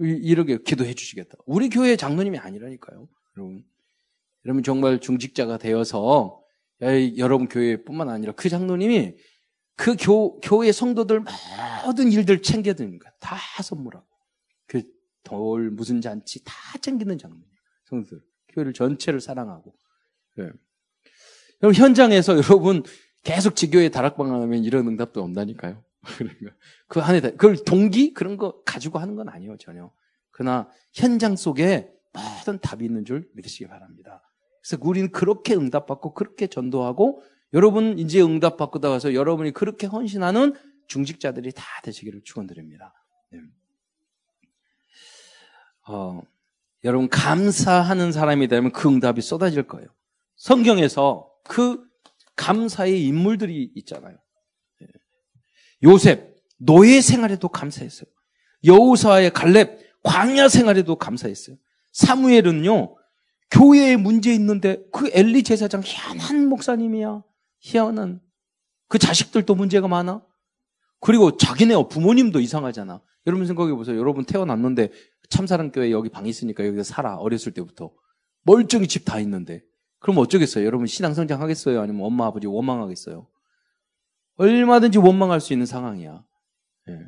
이렇게 기도해 주시겠다. 우리 교회 장로님이 아니라니까요. 여러분. 여러분 정말 중직자가 되어서 여러분 교회뿐만 아니라 그 장로님이 그 교, 교회 성도들 모든 일들 챙겨드리는 거야. 다 선물하고. 그 돌, 무슨 잔치 다 챙기는 장로님. 성도들. 교회를 전체를 사랑하고. 네. 여러분 현장에서 여러분 계속 지교회 다락방 하면 이런 응답도 온다니까요. 그러니까 그 안에 그걸 동기 그런 거 가지고 하는 건 아니에요 전혀. 그러나 현장 속에 모든 답이 있는 줄 믿으시기 바랍니다. 그래서 우리는 그렇게 응답받고 그렇게 전도하고 여러분 이제 응답받고 나가서 여러분이 그렇게 헌신하는 중직자들이 다 되시기를 축원드립니다. 네. 어, 여러분 감사하는 사람이 되면 그 응답이 쏟아질 거예요. 성경에서 그 감사의 인물들이 있잖아요. 네. 요셉 노예 생활에도 감사했어요. 여우사의 갈렙 광야 생활에도 감사했어요. 사무엘은요 교회에 문제 있는데 그 엘리 제사장 희한한 목사님이야. 희한한. 그 자식들도 문제가 많아. 그리고 자기네 부모님도 이상하잖아. 여러분 생각해 보세요. 여러분 태어났는데 참사랑교회 여기 방 있으니까 여기서 살아. 어렸을 때부터. 멀쩡히 집 다 있는데. 그럼 어쩌겠어요? 여러분 신앙 성장 하겠어요? 아니면 엄마 아버지 원망하겠어요? 얼마든지 원망할 수 있는 상황이야. 예.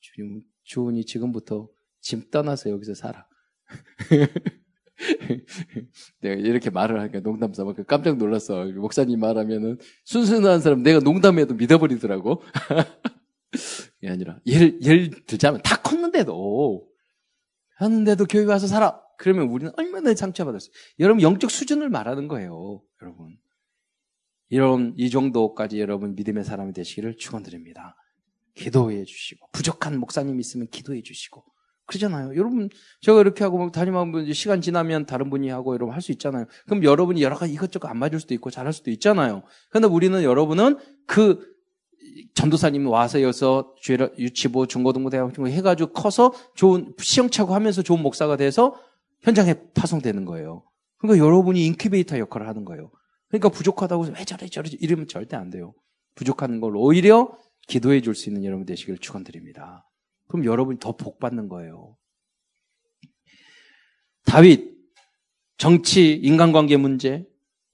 주님, 주은이 지금부터 짐 떠나서 여기서 살아. 내가 이렇게 말을 하니까 농담 삼아 깜짝 놀랐어. 목사님 말하면은 순순한 사람 내가 농담해도 믿어버리더라고. 이게 아니라 예를 예를 들자면 다 컸는데도 하는데도 교회 와서 살아. 그러면 우리는 얼마나 상처받았어요. 여러분 영적 수준을 말하는 거예요. 여러분. 이런 이 정도까지 여러분 믿음의 사람이 되시기를 축원드립니다. 기도해 주시고 부족한 목사님 있으면 기도해 주시고 그러잖아요. 여러분, 제가 이렇게 하고 담임하면 시간 지나면 다른 분이 하고 여러분 할수 있잖아요. 그럼 여러분이 여러 가지 이것저것 안 맞을 수도 있고 잘할 수도 있잖아요. 그런데 우리는 여러분은 그 전도사님 와서 여서 유치부, 중고등부, 대학 거 해가지고 커서 좋은 시험차고 하면서 좋은 목사가 돼서 현장에 파송되는 거예요. 그러니까 여러분이 인큐베이터 역할을 하는 거예요. 그러니까 부족하다고 왜 저래 저래 이러면 절대 안 돼요. 부족한 걸 오히려 기도해 줄 수 있는 여러분 되시기를 축원드립니다. 그럼 여러분이 더 복 받는 거예요. 다윗 정치 인간관계 문제,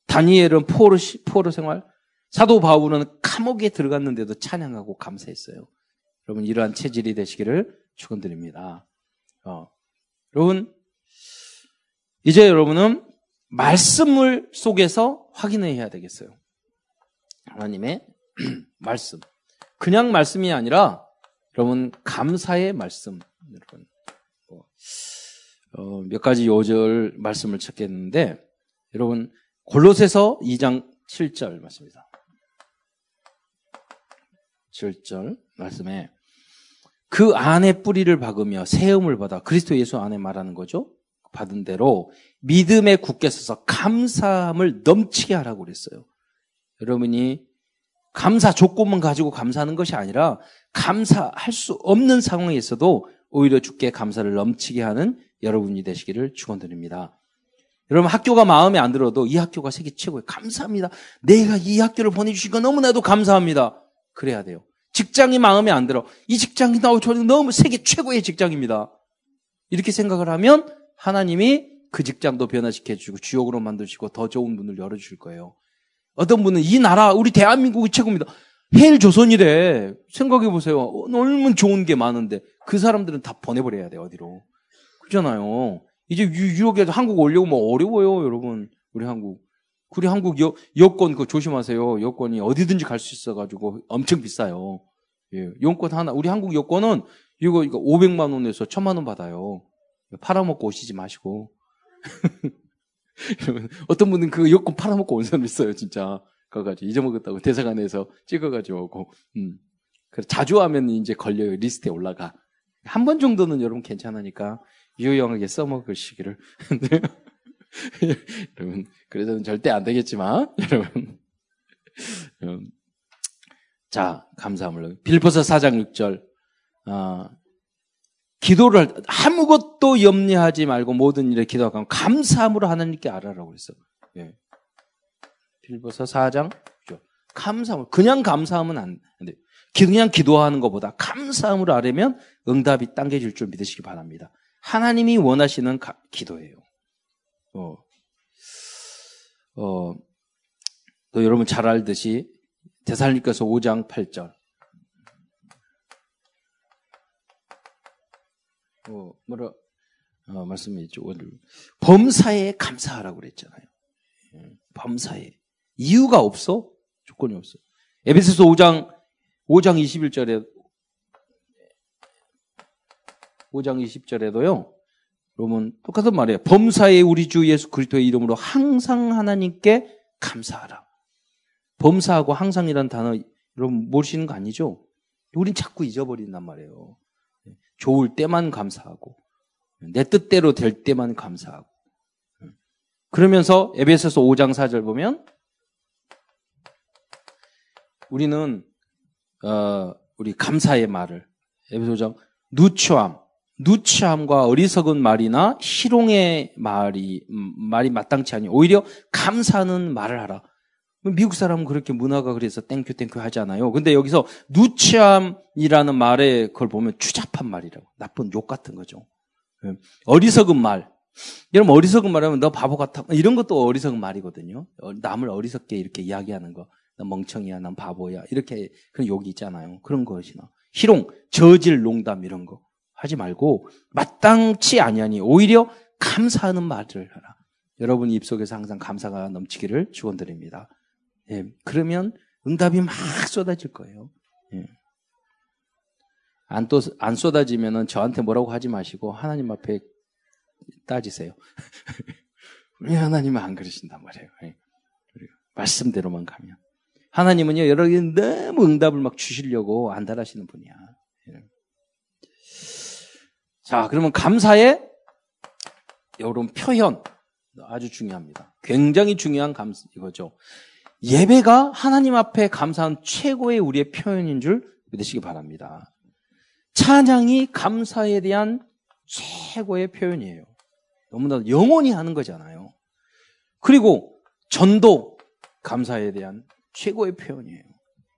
다니엘은 포로 포로 생활, 사도 바울은 감옥에 들어갔는데도 찬양하고 감사했어요. 여러분 이러한 체질이 되시기를 축원드립니다. 어. 여러분 이제 여러분은 말씀을 속에서 확인해야 되겠어요. 하나님의 말씀. 그냥 말씀이 아니라 여러분 감사의 말씀 여러분 뭐, 어, 몇 가지 요절 말씀을 찾겠는데 여러분 골로새서 2장 7절 말씀입니다. 7절 말씀에 그 안에 뿌리를 박으며 세움을 받아 그리스도 예수 안에 말하는 거죠. 받은 대로 믿음에 굳게 서서 감사함을 넘치게 하라고 그랬어요. 여러분이 감사 조건만 가지고 감사하는 것이 아니라 감사할 수 없는 상황에서도 오히려 주께 감사를 넘치게 하는 여러분이 되시기를 축원드립니다. 여러분 학교가 마음에 안 들어도 이 학교가 세계 최고예요. 감사합니다. 내가 이 학교를 보내주신 거 너무나도 감사합니다. 그래야 돼요. 직장이 마음에 안 들어. 이 직장이 나오 저는 너무 세계 최고의 직장입니다. 이렇게 생각을 하면 하나님이 그 직장도 변화시켜 주시고 주역으로 만드시고 더 좋은 문을 열어 주실 거예요. 어떤 분은 이 나라 우리 대한민국이 최고입니다. 헬 조선이래. 생각해 보세요. 얼마나 좋은 게 많은데 그 사람들은 다 보내버려야 돼 어디로. 그렇잖아요. 이제 유럽에서 한국 오려고 뭐 어려워요, 여러분. 우리 한국. 우리 한국 여, 여권 그 조심하세요. 여권이 어디든지 갈 수 있어가지고 엄청 비싸요. 예, 여권 하나 우리 한국 여권은 이거 이거 500만 원에서 1000만 원 받아요. 팔아먹고 오시지 마시고. 어떤 분은 그 여권 팔아먹고 온 사람 있어요, 진짜. 가가지고 잊어먹었다고 대사관에서 찍어가지고 오고. 음. 그래서 자주 하면 이제 걸려요. 리스트에 올라가. 한 번 정도는 여러분 괜찮으니까 유용하게 써먹으시기를. 여러분, 그래서는 절대 안 되겠지만, 여러분. 음. 자, 감사함을. 빌립보서 4장 6절. 아, 기도를 아무것도 염려하지 말고 모든 일에 기도하고 감사함으로 하나님께 알아라고 했어. 예. 빌보서 4장 감사함 그냥 감사하면 안 돼. 그냥 기도하는 것보다 감사함으로 아뢰면 응답이 당겨질 줄 믿으시기 바랍니다. 하나님이 원하시는 가, 기도예요. 어, 어, 또 여러분 잘 알듯이 대살님께서 5장 8절. 어, 뭐라, 어, 말씀했죠. 오늘. 범사에 감사하라고 그랬잖아요. 예, 범사에. 이유가 없어? 조건이 없어. 에베소서 5장, 5장 21절에, 5장 20절에도요, 그러면 똑같은 말이에요. 범사에 우리 주 예수 그리스도의 이름으로 항상 하나님께 감사하라. 범사하고 항상이라는 단어 여러분 모르시는 거 아니죠? 우린 자꾸 잊어버린단 말이에요. 좋을 때만 감사하고 내 뜻대로 될 때만 감사하고 그러면서 에베소서 5장 4절 보면 우리는 어, 우리 감사의 말을 에베소 5장 누추함 누추함과 어리석은 말이나 희롱의 말이 음, 말이 마땅치 않니 오히려 감사하는 말을 하라. 미국 사람은 그렇게 문화가 그래서 thank you thank you 하잖아요. 근데 여기서 누추함이라는 말에 그걸 보면 추잡한 말이라고 나쁜 욕 같은 거죠. 예. 어리석은 말. 여러분 어리석은 말하면 너 바보 같아 이런 것도 어리석은 말이거든요. 어, 남을 어리석게 이렇게 이야기하는 거. 난 멍청이야, 난 바보야 이렇게 그런 욕이 있잖아요. 그런 것이나 희롱, 저질 농담 이런 거. 하지 말고 마땅치 아니하니 오히려 감사하는 말을 하라. 여러분 입속에서 항상 감사가 넘치기를 축원드립니다. 예, 그러면 응답이 막 쏟아질 거예요. 예. 안, 또, 안 쏟아지면은 저한테 뭐라고 하지 마시고 하나님 앞에 따지세요. 우리 하나님은 안 그러신단 말이에요. 예. 말씀대로만 가면. 하나님은요, 여러분 너무 응답을 막 주시려고 안달하시는 분이야. 자, 그러면 감사의 여러분 표현 아주 중요합니다. 굉장히 중요한 감 이거죠. 예배가 하나님 앞에 감사한 최고의 우리의 표현인 줄 믿으시기 바랍니다. 찬양이 감사에 대한 최고의 표현이에요. 너무나 영원히 하는 거잖아요. 그리고 전도 감사에 대한 최고의 표현이에요.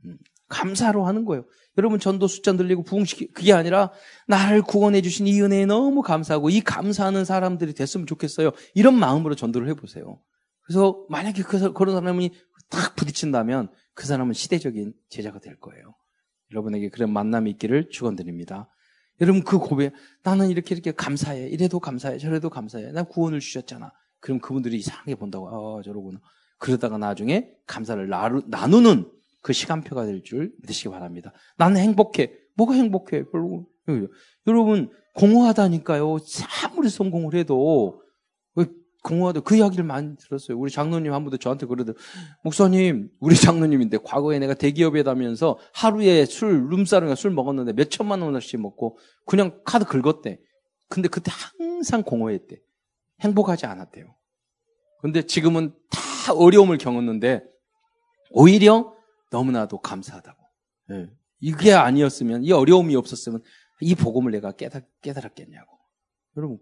음, 감사로 하는 거예요. 여러분 전도 숫자 늘리고 부흥시키 그게 아니라 나를 구원해 주신 이 은혜에 너무 감사하고 이 감사하는 사람들이 됐으면 좋겠어요. 이런 마음으로 전도를 해 보세요. 그래서 만약에 그, 그런 사람이 딱 부딪힌다면 그 사람은 시대적인 제자가 될 거예요. 여러분에게 그런 만남이 있기를 축원드립니다. 여러분 그 고백 나는 이렇게 이렇게 감사해. 이래도 감사해. 저래도 감사해. 나 구원을 주셨잖아. 그럼 그분들이 이상하게 본다고. 아, 저러구나. 그러다가 나중에 감사를 나누는 그 시간표가 될 줄 믿으시기 바랍니다. 나는 행복해. 뭐가 행복해? 별로. 여러분, 공허하다니까요. 아무리 성공을 해도, 공허하다. 그 이야기를 많이 들었어요. 우리 장로님 한 분도 저한테 그러더라고요. 목사님, 우리 장로님인데 과거에 내가 대기업에 다면서 하루에 술, 룸사롱에 술 먹었는데 몇 천만 원씩 먹고 그냥 카드 긁었대. 근데 그때 항상 공허했대. 행복하지 않았대요. 근데 지금은 다 어려움을 겪었는데 오히려 너무나도 감사하다고. 네. 이게 아니었으면, 이 어려움이 없었으면 이 복음을 내가 깨달, 깨달았겠냐고. 여러분,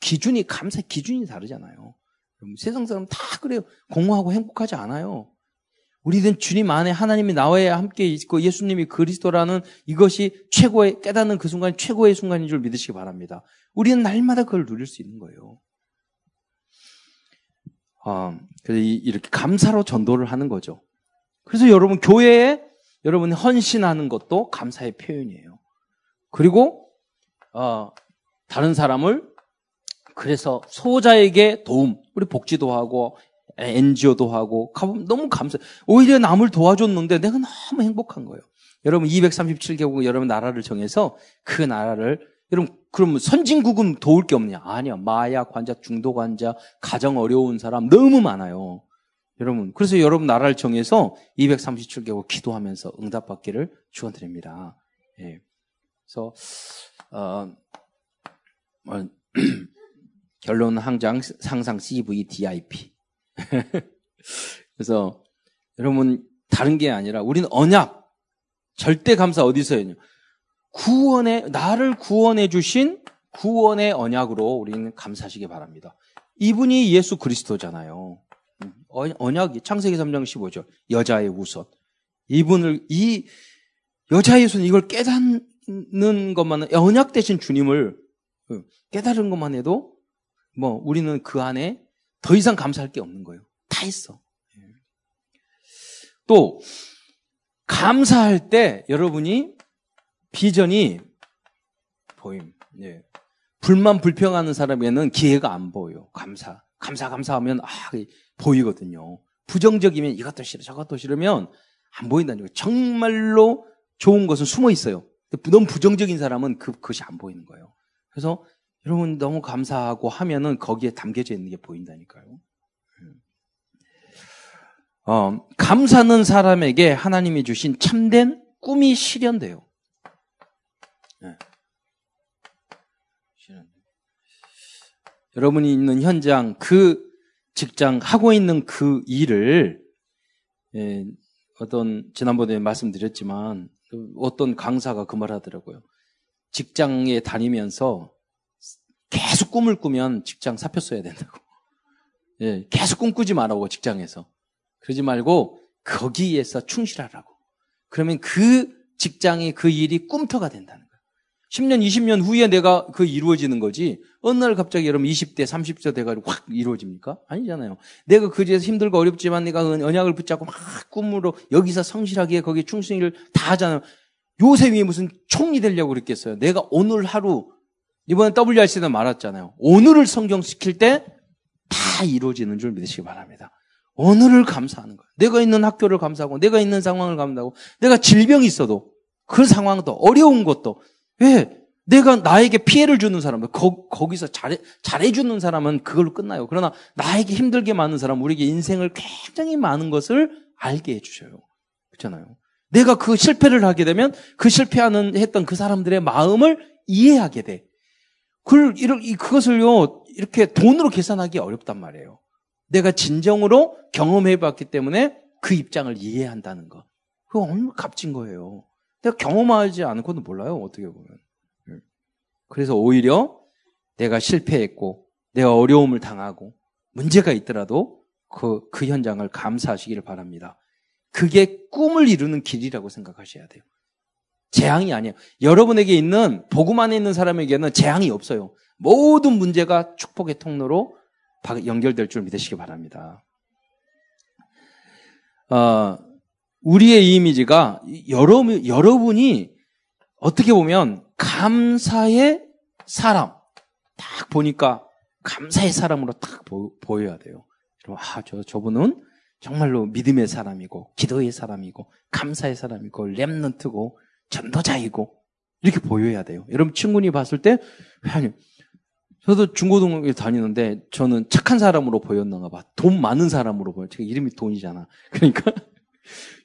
기준이, 감사 기준이 다르잖아요. 세상 사람 다 그래요. 공허하고 행복하지 않아요. 우리는 주님 안에 하나님이 나와야 함께 있고 예수님이 그리스도라는 이것이 최고의, 깨닫는 그 순간이 최고의 순간인 줄 믿으시기 바랍니다. 우리는 날마다 그걸 누릴 수 있는 거예요. 어, 그래서 이렇게 감사로 전도를 하는 거죠. 그래서 여러분 교회에 여러분이 헌신하는 것도 감사의 표현이에요. 그리고 어, 다른 사람을 그래서 소자에게 도움, 우리 복지도 하고 NGO도 하고 너무 감사. 오히려 남을 도와줬는데 내가 너무 행복한 거예요. 여러분 237개국 여러분 나라를 정해서 그 나라를 여러분 그럼 선진국은 도울 게 없냐? 아니야. 마약 환자, 중독 환자, 가정 어려운 사람 너무 많아요. 여러분, 그래서 여러분 나라를 정해서 237개국 기도하면서 응답받기를 축원드립니다. 예. 그래서 어, 어 결론 항장 상상 CV DIP. 그래서 여러분 다른 게 아니라 우리는 언약 절대 감사 어디서 해요? 구원의 나를 구원해 주신 구원의 언약으로 우리는 감사하시기 바랍니다. 이분이 예수 그리스도잖아요. 언약이 창세기 3장 15절. 여자의 우선. 이분을, 이 여자의 우선 이걸 깨닫는 것만, 언약 대신 주님을 어, 깨달은 것만 해도 뭐 우리는 그 안에 더 이상 감사할 게 없는 거예요. 다 했어. 예. 또, 감사할 때 여러분이 비전이 보임. 예. 불만 불평하는 사람에는 기회가 안 보여요. 감사. 감사, 감사하면, 아, 보이거든요. 부정적이면 이것도 싫어, 저것도 싫으면 안 보인다는 거예요. 정말로 좋은 것은 숨어 있어요. 너무 부정적인 사람은 그, 그것이 안 보이는 거예요. 그래서 여러분 너무 감사하고 하면은 거기에 담겨져 있는 게 보인다니까요. 어, 감사는 사람에게 하나님이 주신 참된 꿈이 실현돼요. 네. 여러분이 있는 현장, 그 직장, 하고 있는 그 일을, 예, 어떤, 지난번에 말씀드렸지만, 그 어떤 강사가 그 말 하더라고요. 직장에 다니면서 계속 꿈을 꾸면 직장 사표 써야 된다고. 예, 계속 꿈꾸지 말라고, 직장에서. 그러지 말고, 거기에서 충실하라고. 그러면 그 직장의 그 일이 꿈터가 된다는 10년, 20년 후에 내가 그 이루어지는 거지. 어느 날 갑자기 여러분 20대, 30대 돼가지고 확 이루어집니까? 아니잖아요. 내가 그지에서 힘들고 어렵지만 내가 언약을 붙잡고 막 꿈으로 여기서 성실하게 거기 충성을 다 하잖아요. 요셉이 무슨 총이 되려고 그랬겠어요. 내가 오늘 하루, 이번에 WRC도 말했잖아요. 오늘을 성경시킬 때 다 이루어지는 줄 믿으시기 바랍니다. 오늘을 감사하는 거예요. 내가 있는 학교를 감사하고, 내가 있는 상황을 감사하고, 내가 질병이 있어도, 그 상황도, 어려운 것도, 왜? 내가 나에게 피해를 주는 사람들, 거, 기서 잘해, 잘해주는 사람은 그걸로 끝나요. 그러나 나에게 힘들게 많은 사람, 우리에게 인생을 굉장히 많은 것을 알게 해주셔요. 그렇잖아요. 내가 그 실패를 하게 되면 그 실패하는, 했던 그 사람들의 마음을 이해하게 돼. 그걸, 그것을요, 이렇게 돈으로 계산하기 어렵단 말이에요. 내가 진정으로 경험해 봤기 때문에 그 입장을 이해한다는 거. 그거 얼마나 값진 거예요. 내가 경험하지 않고도 몰라요, 어떻게 보면. 예. 그래서 오히려 내가 실패했고, 내가 어려움을 당하고, 문제가 있더라도 그, 그 현장을 감사하시기를 바랍니다. 그게 꿈을 이루는 길이라고 생각하셔야 돼요. 재앙이 아니에요. 여러분에게 있는, 복음 안에 있는 사람에게는 재앙이 없어요. 모든 문제가 축복의 통로로 연결될 줄 믿으시기 바랍니다. 어, 우리의 이미지가 여러분, 여러분이 어떻게 보면 감사의 사람, 딱 보니까 감사의 사람으로 딱 보, 여야 돼요. 아, 저, 저분은 정말로 믿음의 사람이고, 기도의 사람이고, 감사의 사람이고, 랩런트고, 전도자이고, 이렇게 보여야 돼요. 여러분 친구니 봤을 때, 아니, 저도 중고등학교 다니는데, 저는 착한 사람으로 보였나 봐. 돈 많은 사람으로 보여. 제가 이름이 돈이잖아. 그러니까,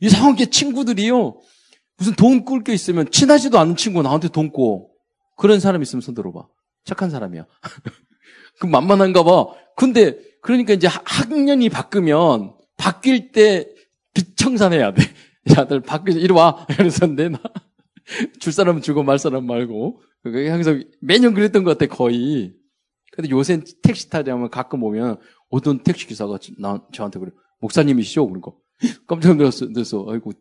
이상하게 친구들이요. 무슨 돈 꿀게 있으면 친하지도 않은 친구 나한테 돈 꿔. 그런 사람 있으면 손 들어봐. 착한 사람이야. 그 만만한가 봐. 근데 그러니까 이제 학년이 바뀌면 바뀔 때 빚청산해야 돼. 야들 바뀌 이리 와. 그래서 내나 줄 사람은 주고 말 사람 말고. 그게 항상 매년 그랬던 것 같아 거의. 근데 요새 택시 타자면 가끔 오면 어떤 택시 기사가 나 저한테 그래 목사님이시죠? 거. 깜짝 놀랐어. 그래서 아이고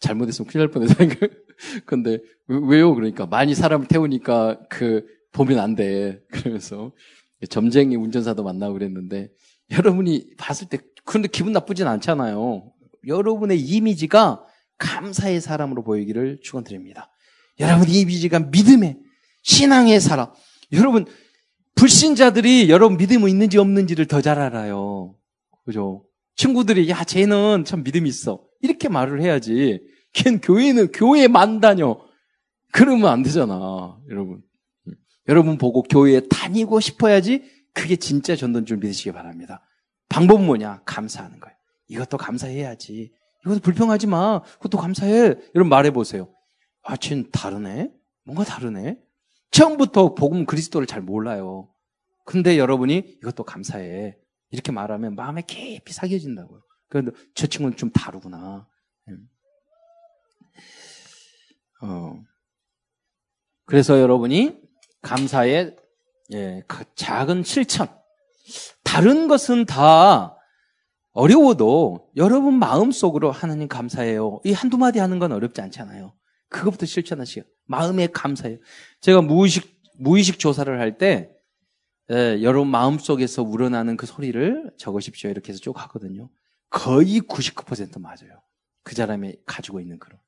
잘못했으면 큰일 날 뻔했다. 근데 왜요? 그러니까 많이 사람을 태우니까 그 보면 안 돼. 그러면서 점쟁이 운전사도 만나고 그랬는데 여러분이 봤을 때 그런데 기분 나쁘진 않잖아요. 여러분의 이미지가 감사의 사람으로 보이기를 축원드립니다. 여러분 이미지가 믿음의 신앙의 사람. 여러분 불신자들이 여러분 믿음이 있는지 없는지를 더 잘 알아요. 그죠? 친구들이 야 쟤는 참 믿음 있어 이렇게 말을 해야지. 걘 교회는 교회만 다녀. 그러면 안 되잖아, 여러분. 여러분 보고 교회에 다니고 싶어야지 그게 진짜 전도인 줄 믿으시기 바랍니다. 방법은 뭐냐? 감사하는 거예요. 이것도 감사해야지. 이것도 불평하지 마. 그것도 감사해. 여러분 말해보세요. 아, 쟤는 다르네? 뭔가 다르네? 처음부터 복음 그리스도를 잘 몰라요. 근데 여러분이 이것도 감사해. 이렇게 말하면 마음에 깊이 사겨진다고요. 그런데 저 친구는 좀 다르구나. 예. 어. 그래서 여러분이 감사의 예, 그 작은 실천. 다른 것은 다 어려워도 여러분 마음속으로 하나님 감사해요. 이 한두 마디 하는 건 어렵지 않잖아요. 그것부터 실천하시오. 마음에 감사해요. 제가 무의식, 무의식 조사를 할 때, 예, 여러분 마음속에서 우러나는 그 소리를 적으십시오. 이렇게 해서 쭉 하거든요. 거의 99% 맞아요. 그 사람이 가지고 있는 그런.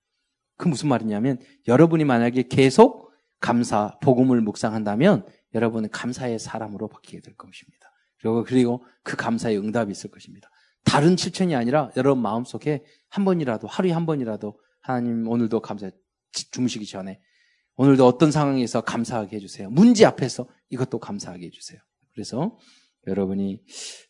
그 무슨 말이냐면, 여러분이 만약에 계속 감사, 복음을 묵상한다면, 여러분은 감사의 사람으로 바뀌게 될 것입니다. 그리고, 그리고 그 감사의 응답이 있을 것입니다. 다른 실천이 아니라 여러분 마음속에 한 번이라도, 하루에 한 번이라도 하나님 오늘도 감사, 주무시기 전에 오늘도 어떤 상황에서 감사하게 해주세요. 문제 앞에서 이것도 감사하게 해주세요. 그래서 여러분이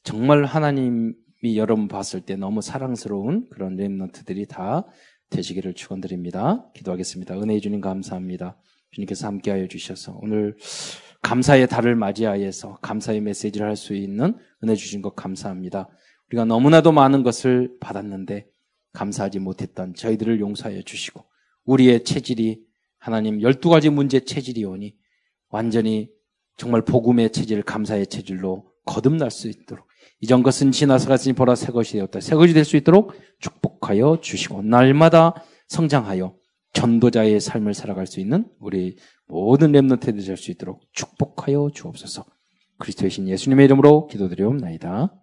정말 하나님이 여러분 봤을 때 너무 사랑스러운 그런 랩런트들이 다 되시기를 축원드립니다. 기도하겠습니다. 은혜의 주님 감사합니다. 주님께서 함께하여 주셔서 오늘 감사의 달을 맞이하여서 감사의 메시지를 할 수 있는 은혜 주신 것 감사합니다. 우리가 너무나도 많은 것을 받았는데 감사하지 못했던 저희들을 용서하여 주시고 우리의 체질이 하나님 12가지 문제 체질이 오니 완전히 정말 복음의 체질, 감사의 체질로 거듭날 수 있도록 이전 것은 지나서 갔으니 보라 새 것이 되었다. 새 것이 될 수 있도록 축복하여 주시고 날마다 성장하여 전도자의 삶을 살아갈 수 있는 우리 모든 렘넌트들이 될 수 있도록 축복하여 주옵소서. 그리스도의 신 예수님의 이름으로 기도드리옵나이다.